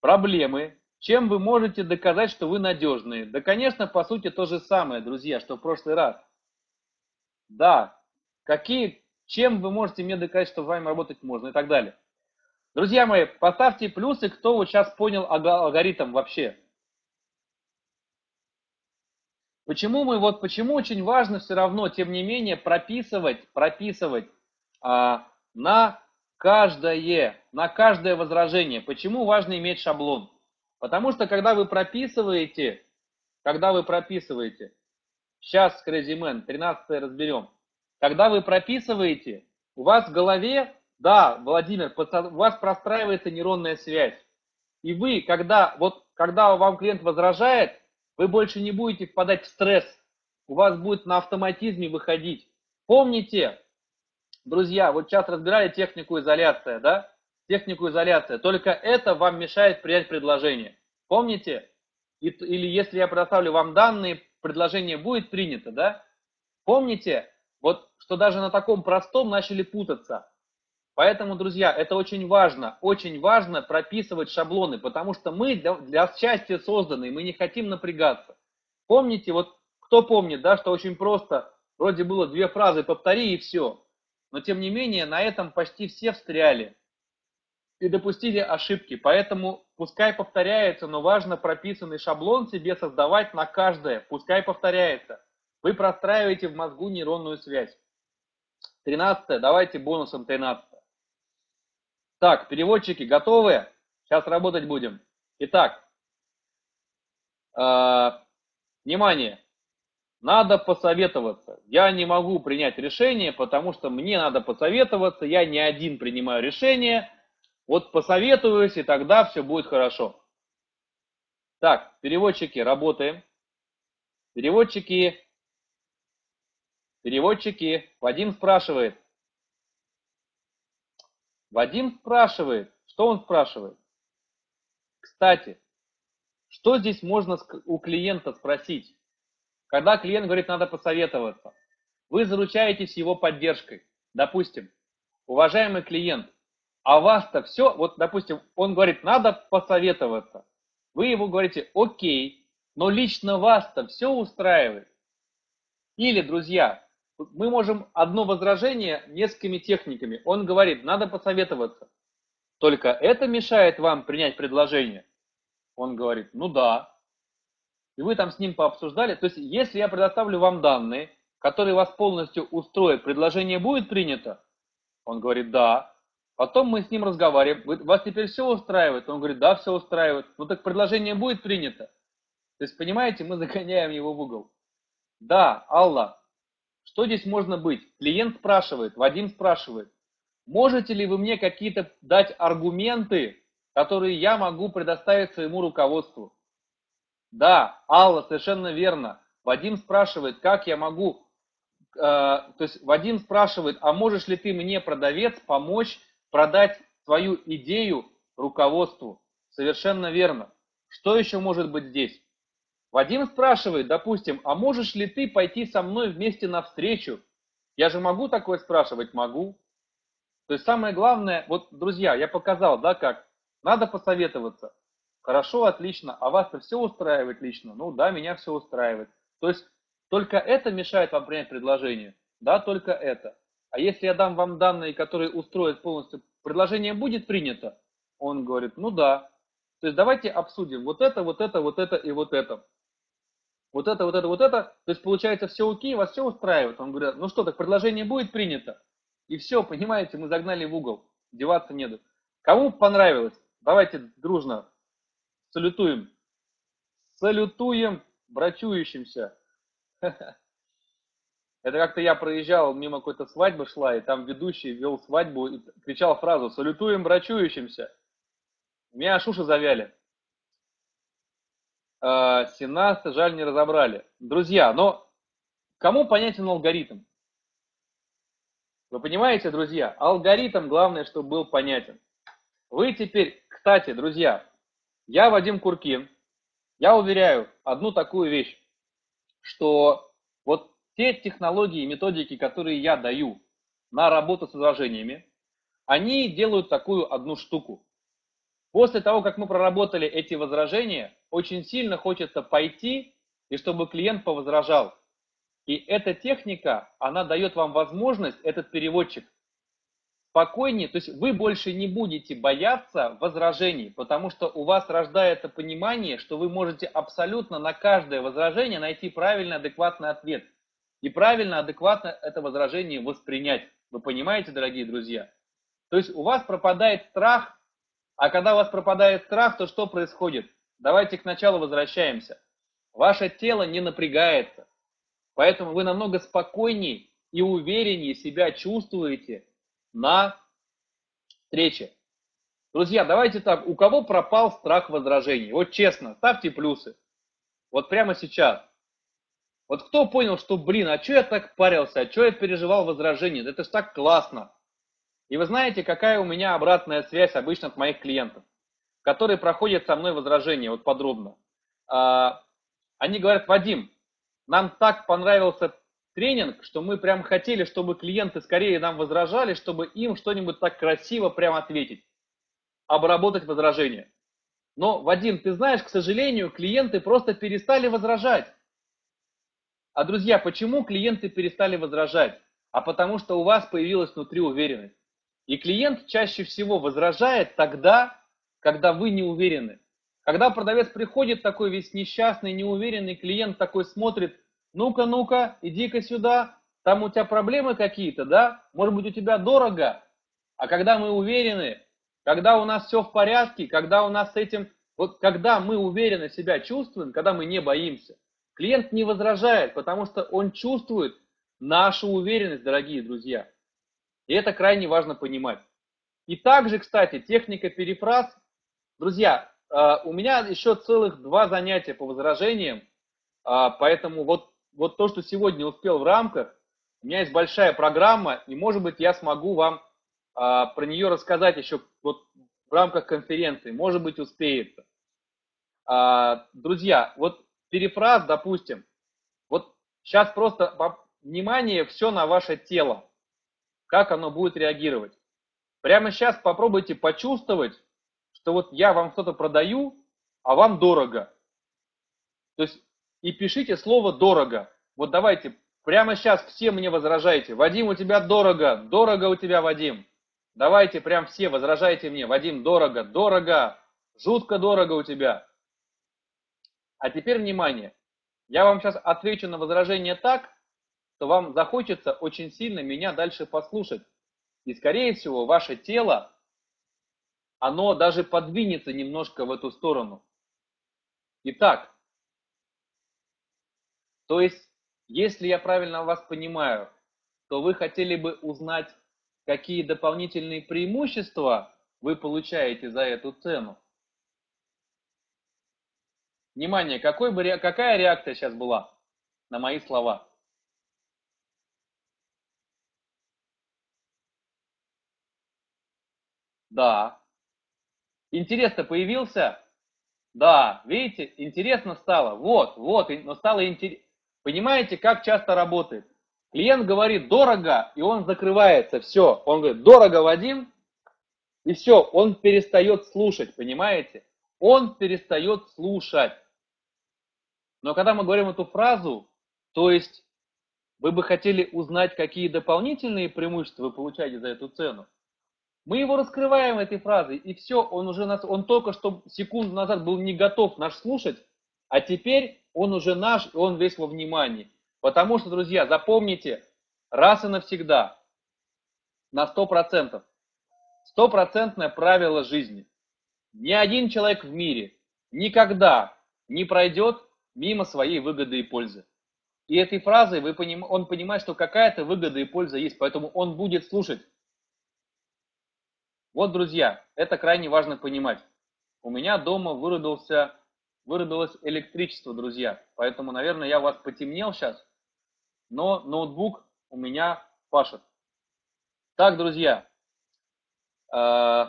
Speaker 1: проблемы чем вы можете доказать, что вы надежные? Да, конечно, по сути то же самое, друзья, что в прошлый раз. Да, какие, чем вы можете мне доказать, что с вами работать можно и так далее. Друзья мои, поставьте плюсы, кто вот сейчас понял алгоритм вообще. Почему мы вот, почему очень важно все равно, тем не менее, прописывать, прописывать а, на каждое, на каждое возражение. Почему важно иметь шаблон? Потому что когда вы прописываете, когда вы прописываете, сейчас Crazy Man, 13 разберем, когда вы прописываете, у вас в голове, да, Владимир, у вас простраивается нейронная связь. И вы, когда, вот, когда вам клиент возражает, вы больше не будете впадать в стресс. У вас будет на автоматизме выходить. Помните, друзья, вот сейчас разбирали технику изоляция, да? Технику изоляция. Только это вам мешает принять предложение. Помните? или если я предоставлю вам данные, предложение будет принято, да? Помните, вот что даже на таком простом начали путаться. Поэтому, друзья, это очень важно, очень важно прописывать шаблоны, потому что мы для, для счастья созданы, мы не хотим напрягаться. Помните, вот кто помнит, да, что очень просто, вроде было две фразы, повтори и все. Но тем не менее, на этом почти все встряли и допустили ошибки. Поэтому пускай повторяется, но важно прописанный шаблон себе создавать на каждое. Пускай повторяется. Вы простраиваете в мозгу нейронную связь. Тринадцатое, давайте бонусом тринадцатое. Так, переводчики готовы? Сейчас работать будем. Итак, э, внимание, надо посоветоваться. Я не могу принять решение, потому что мне надо посоветоваться, я не один принимаю решение. Вот посоветуюсь, и тогда все будет хорошо. Так, переводчики, работаем. Переводчики, переводчики, Вадим спрашивает, Вадим спрашивает, что он спрашивает? Кстати, что здесь можно у клиента спросить? Когда клиент говорит, надо посоветоваться, вы заручаетесь его поддержкой. Допустим, уважаемый клиент, а вас-то все, вот, допустим, он говорит, надо посоветоваться. Вы ему говорите, окей, но лично вас-то все устраивает. Или, друзья, мы можем одно возражение несколькими техниками. Он говорит, надо посоветоваться. Только это мешает вам принять предложение? Он говорит, ну да. И вы там с ним пообсуждали. То есть, если я предоставлю вам данные, которые вас полностью устроят, предложение будет принято? Он говорит, да. Потом мы с ним разговариваем. Вас теперь все устраивает? Он говорит, да, все устраивает. Ну так предложение будет принято? То есть, понимаете, мы загоняем его в угол. Да, Алла, что здесь можно быть? Клиент спрашивает, Вадим спрашивает, можете ли вы мне какие-то дать аргументы, которые я могу предоставить своему руководству? Да, Алла, совершенно верно. Вадим спрашивает, как я могу, э, то есть Вадим спрашивает, а можешь ли ты мне, продавец, помочь продать свою идею руководству? Совершенно верно. Что еще может быть здесь? Вадим спрашивает, допустим, а можешь ли ты пойти со мной вместе навстречу? Я же могу такое спрашивать? Могу. То есть самое главное, вот, друзья, я показал, да, как, надо посоветоваться. Хорошо, отлично, а вас-то все устраивает лично? Ну да, меня все устраивает. То есть только это мешает вам принять предложение? Да, только это. А если я дам вам данные, которые устроят полностью, предложение будет принято? Он говорит, ну да. То есть давайте обсудим вот это, вот это, вот это и вот это вот это, вот это, вот это, то есть получается все окей, вас все устраивает. Он говорит, ну что, так предложение будет принято. И все, понимаете, мы загнали в угол, деваться не до. Кому понравилось? Давайте дружно салютуем. Салютуем брачующимся. Это как-то я проезжал, мимо какой-то свадьбы шла, и там ведущий вел свадьбу и кричал фразу «Салютуем брачующимся». Меня аж уши завяли. А, Синаса, жаль, не разобрали. Друзья, но кому понятен алгоритм? Вы понимаете, друзья, алгоритм главное, чтобы был понятен. Вы теперь, кстати, друзья, я Вадим Куркин, я уверяю одну такую вещь, что вот те технологии и методики, которые я даю на работу с возражениями, они делают такую одну штуку. После того, как мы проработали эти возражения, очень сильно хочется пойти и чтобы клиент повозражал. И эта техника, она дает вам возможность, этот переводчик, спокойнее, то есть вы больше не будете бояться возражений, потому что у вас рождается понимание, что вы можете абсолютно на каждое возражение найти правильный, адекватный ответ. И правильно, адекватно это возражение воспринять. Вы понимаете, дорогие друзья? То есть у вас пропадает страх, а когда у вас пропадает страх, то что происходит? Давайте к началу возвращаемся. Ваше тело не напрягается, поэтому вы намного спокойнее и увереннее себя чувствуете на встрече. Друзья, давайте так, у кого пропал страх возражений? Вот честно, ставьте плюсы. Вот прямо сейчас. Вот кто понял, что, блин, а что я так парился, а что я переживал возражения? Это же так классно. И вы знаете, какая у меня обратная связь обычно от моих клиентов, которые проходят со мной возражения, вот подробно. А, они говорят, Вадим, нам так понравился тренинг, что мы прям хотели, чтобы клиенты скорее нам возражали, чтобы им что-нибудь так красиво прям ответить, обработать возражения. Но, Вадим, ты знаешь, к сожалению, клиенты просто перестали возражать. А, друзья, почему клиенты перестали возражать? А потому что у вас появилась внутри уверенность. И клиент чаще всего возражает тогда, когда вы не уверены. Когда продавец приходит такой весь несчастный, неуверенный, клиент такой смотрит, ну-ка, ну-ка, иди-ка сюда, там у тебя проблемы какие-то, да? Может быть, у тебя дорого. А когда мы уверены, когда у нас все в порядке, когда у нас с этим, вот когда мы уверенно себя чувствуем, когда мы не боимся, Клиент не возражает, потому что он чувствует нашу уверенность, дорогие друзья. И это крайне важно понимать. И также, кстати, техника перефраз. Друзья, а, у меня еще целых два занятия по возражениям, а, поэтому вот, вот то, что сегодня успел в рамках, у меня есть большая программа, и, может быть, я смогу вам а, про нее рассказать еще вот в рамках конференции, может быть, успеется. Друзья, вот перефраз, допустим, вот сейчас просто внимание все на ваше тело, как оно будет реагировать. Прямо сейчас попробуйте почувствовать, что вот я вам что-то продаю, а вам дорого. То есть и пишите слово дорого. Вот давайте, прямо сейчас все мне возражайте. Вадим, у тебя дорого, дорого у тебя, Вадим. Давайте прям все возражайте мне. Вадим, дорого, дорого, жутко дорого у тебя. А теперь внимание. Я вам сейчас отвечу на возражение так, что вам захочется очень сильно меня дальше послушать. И, скорее всего, ваше тело, оно даже подвинется немножко в эту сторону. Итак, то есть, если я правильно вас понимаю, то вы хотели бы узнать, какие дополнительные преимущества вы получаете за эту цену. Внимание, какой бы, какая реакция сейчас была на мои слова? Да. Интерес-то появился? Да. Видите, интересно стало. Вот, вот, но стало интересно. Понимаете, как часто работает? Клиент говорит дорого, и он закрывается. Все. Он говорит, дорого, Вадим, и все, он перестает слушать, понимаете? Он перестает слушать. Но когда мы говорим эту фразу, то есть вы бы хотели узнать, какие дополнительные преимущества вы получаете за эту цену, мы его раскрываем этой фразой, и все, он уже нас, он только что секунду назад был не готов наш слушать, а теперь он уже наш, и он весь во внимании. Потому что, друзья, запомните, раз и навсегда, на 100%, стопроцентное правило жизни. Ни один человек в мире никогда не пройдет мимо своей выгоды и пользы. И этой фразой вы поним, он понимает, что какая-то выгода и польза есть, поэтому он будет слушать. Вот, друзья, это крайне важно понимать. У меня дома вырубился, вырубилось электричество, друзья. Поэтому, наверное, я вас потемнел сейчас, но ноутбук у меня пашет. Так, друзья, э,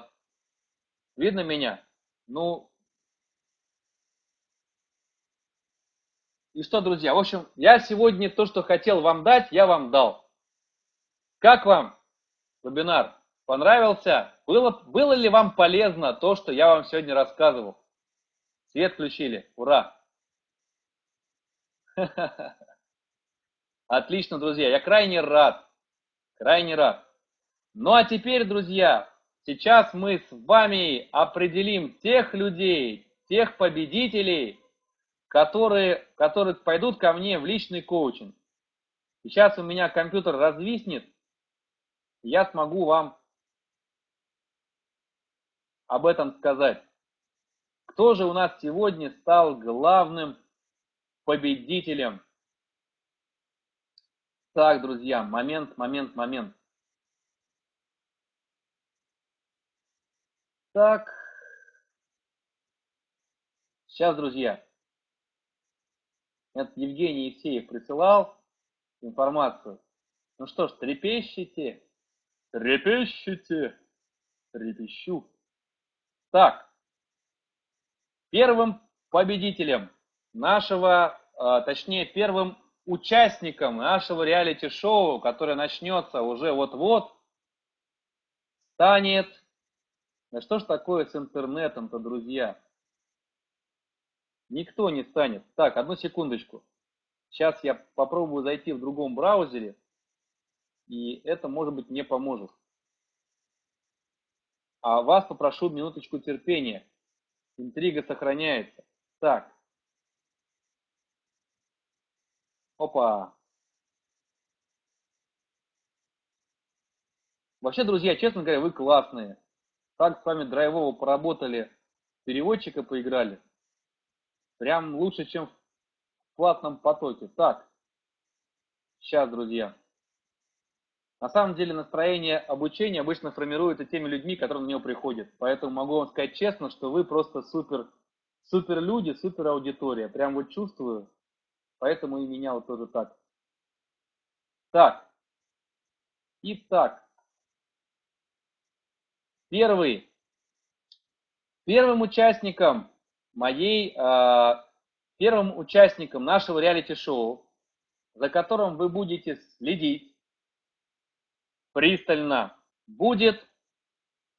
Speaker 1: видно меня? Ну, И что, друзья, в общем, я сегодня то, что хотел вам дать, я вам дал. Как вам вебинар? Понравился? Было, было ли вам полезно то, что я вам сегодня рассказывал? Свет включили. Ура! Отлично, друзья. Я крайне рад. Крайне рад. Ну а теперь, друзья, сейчас мы с вами определим тех людей, тех победителей, которые, которые пойдут ко мне в личный коучинг. Сейчас у меня компьютер развиснет, я смогу вам об этом сказать. Кто же у нас сегодня стал главным победителем? Так, друзья, момент, момент, момент. Так. Сейчас, друзья. Это Евгений Евсеев присылал информацию. Ну что ж, трепещите, трепещите, трепещу. Так, первым победителем нашего, а, точнее, первым участником нашего реалити-шоу, которое начнется уже вот-вот, станет... Да что ж такое с интернетом-то, друзья? Никто не станет. Так, одну секундочку. Сейчас я попробую зайти в другом браузере, и это, может быть, мне поможет. А вас попрошу минуточку терпения. Интрига сохраняется. Так. Опа. Вообще, друзья, честно говоря, вы классные. Так с вами драйвово поработали, переводчика поиграли. Прям лучше, чем в платном потоке. Так, сейчас, друзья. На самом деле настроение обучения обычно формируется теми людьми, которые на него приходят. Поэтому могу вам сказать честно, что вы просто супер, супер люди, супер аудитория. Прям вот чувствую. Поэтому и меня вот тоже так. Так. Итак. Первый. Первым участником моей, э, первым участником нашего реалити-шоу, за которым вы будете следить, пристально будет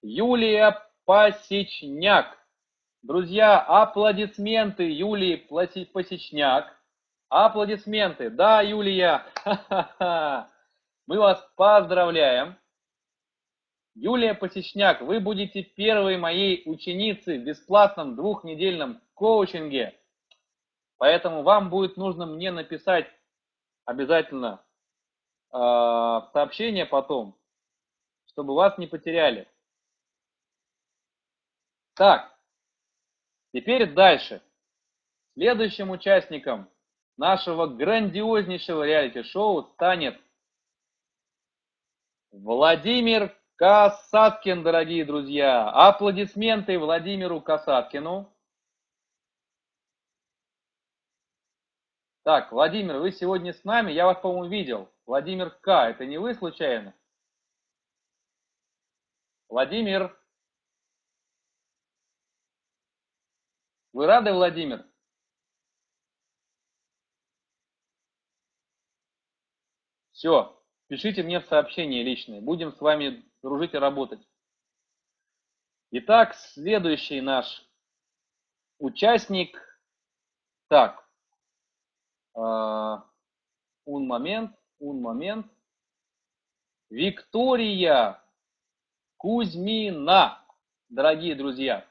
Speaker 1: Юлия Пасечняк. Друзья, аплодисменты Юлии Пасечняк. Аплодисменты. Да, Юлия. Мы вас поздравляем. Юлия Посечняк, вы будете первой моей ученицей в бесплатном двухнедельном коучинге. Поэтому вам будет нужно мне написать обязательно э, сообщение потом, чтобы вас не потеряли. Так, теперь дальше. Следующим участником нашего грандиознейшего реалити-шоу станет Владимир Касаткин, дорогие друзья. Аплодисменты Владимиру Касаткину. Так, Владимир, вы сегодня с нами? Я вас, по-моему, видел. Владимир К. Это не вы случайно? Владимир. Вы рады, Владимир? Все, пишите мне в сообщение личные. Будем с вами дружить и работать. Итак, следующий наш участник. Так, un момент, un момент. Виктория Кузьмина, дорогие друзья.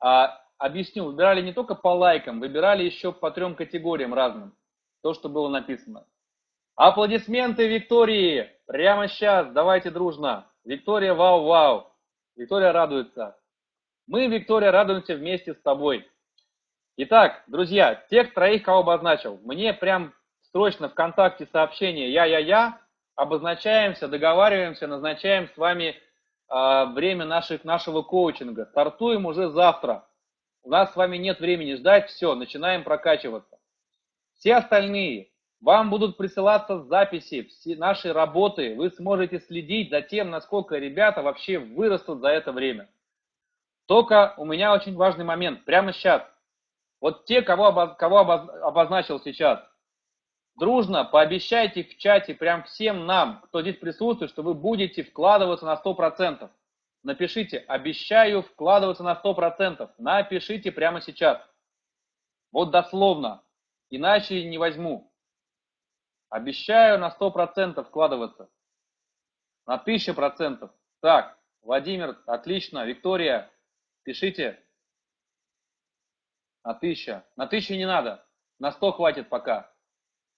Speaker 1: А, объясню, выбирали не только по лайкам, выбирали еще по трем категориям разным. То, что было написано. Аплодисменты Виктории! Прямо сейчас, давайте дружно. Виктория, вау-вау. Виктория радуется. Мы, Виктория, радуемся вместе с тобой. Итак, друзья, тех троих, кого обозначил, мне прям срочно ВКонтакте сообщение «Я-я-я», обозначаемся, договариваемся, назначаем с вами э, время наших, нашего коучинга. Стартуем уже завтра. У нас с вами нет времени ждать, все, начинаем прокачиваться. Все остальные, вам будут присылаться записи нашей работы, вы сможете следить за тем, насколько ребята вообще вырастут за это время. Только у меня очень важный момент, прямо сейчас. Вот те, кого, кого обозначил сейчас, дружно пообещайте в чате прям всем нам, кто здесь присутствует, что вы будете вкладываться на 100%. Напишите, обещаю вкладываться на 100%. Напишите прямо сейчас. Вот дословно. Иначе не возьму. Обещаю на 100% вкладываться. На 1000%. Так, Владимир, отлично. Виктория, пишите. На 1000. На 1000 не надо. На 100 хватит пока.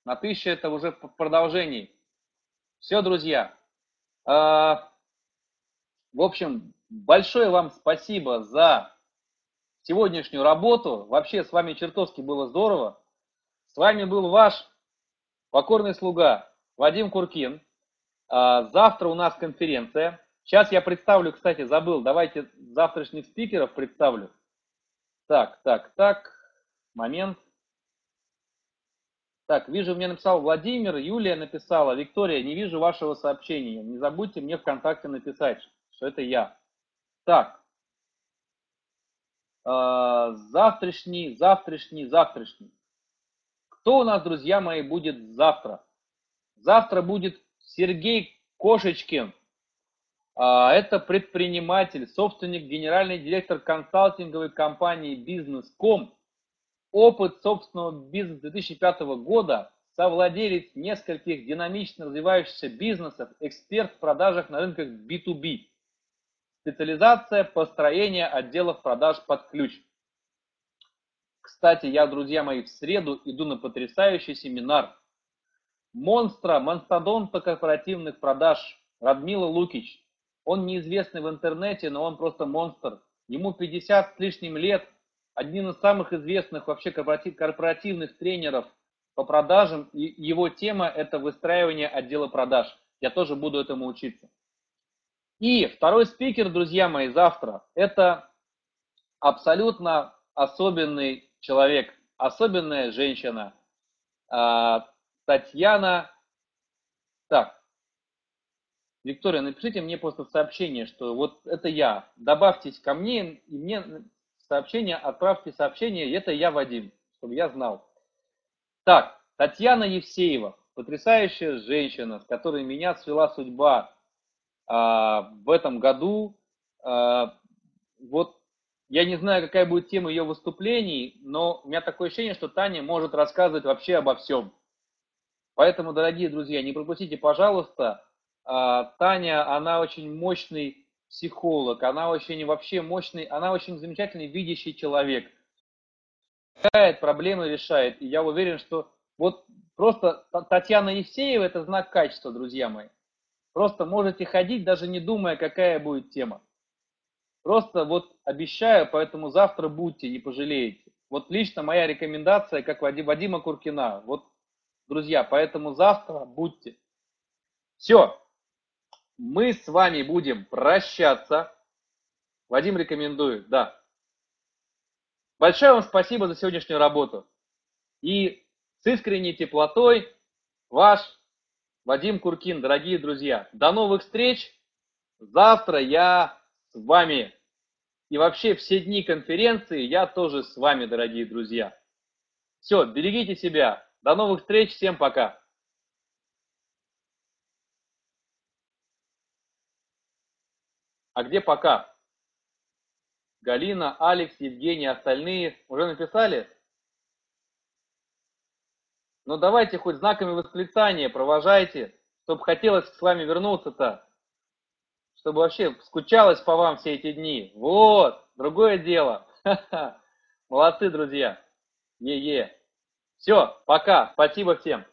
Speaker 1: На 1000 это уже в продолжении. Все, друзья. А, в общем, большое вам спасибо за сегодняшнюю работу. Вообще с вами чертовски было здорово. С вами был ваш покорный слуга Вадим Куркин. А, завтра у нас конференция. Сейчас я представлю, кстати, забыл, давайте завтрашних спикеров представлю. Так, так, так, момент. Так, вижу, мне написал Владимир, Юлия написала, Виктория, не вижу вашего сообщения. Не забудьте мне ВКонтакте написать, что это я. Так, а, завтрашний, завтрашний, завтрашний. Кто у нас, друзья мои, будет завтра? Завтра будет Сергей Кошечкин. А, это предприниматель, собственник, генеральный директор консалтинговой компании Business.com. Опыт собственного бизнеса 2005 года, совладелец нескольких динамично развивающихся бизнесов, эксперт в продажах на рынках B2B. Специализация построения отделов продаж под ключ. Кстати, я, друзья мои, в среду иду на потрясающий семинар. Монстра, монстодонта корпоративных продаж Радмила Лукич. Он неизвестный в интернете, но он просто монстр. Ему 50 с лишним лет, один из самых известных вообще корпоративных тренеров по продажам. И его тема – это выстраивание отдела продаж. Я тоже буду этому учиться. И второй спикер, друзья мои, завтра – это абсолютно особенный человек, особенная женщина. А, Татьяна. Так, Виктория, напишите мне просто в сообщение, что вот это я. Добавьтесь ко мне и мне сообщение, отправьте сообщение, это я, Вадим, чтобы я знал. Так, Татьяна Евсеева, потрясающая женщина, с которой меня свела судьба а, в этом году. А, вот я не знаю, какая будет тема ее выступлений, но у меня такое ощущение, что Таня может рассказывать вообще обо всем. Поэтому, дорогие друзья, не пропустите, пожалуйста. А, Таня, она очень мощный психолог, она очень вообще мощный, она очень замечательный видящий человек. Решает проблемы, решает. И я уверен, что вот просто Татьяна Евсеева – это знак качества, друзья мои. Просто можете ходить, даже не думая, какая будет тема. Просто вот обещаю, поэтому завтра будьте, не пожалеете. Вот лично моя рекомендация, как Вадим, Вадима Куркина. Вот, друзья, поэтому завтра будьте. Все, мы с вами будем прощаться. Вадим рекомендует, да. Большое вам спасибо за сегодняшнюю работу. И с искренней теплотой ваш Вадим Куркин, дорогие друзья. До новых встреч. Завтра я вами. И вообще все дни конференции я тоже с вами, дорогие друзья. Все, берегите себя. До новых встреч. Всем пока. А где пока? Галина, Алекс, Евгений, остальные уже написали? Ну давайте хоть знаками восклицания провожайте, чтобы хотелось с вами вернуться-то чтобы вообще скучалось по вам все эти дни. Вот, другое дело. Молодцы, друзья. Е-е. Все, пока. Спасибо всем.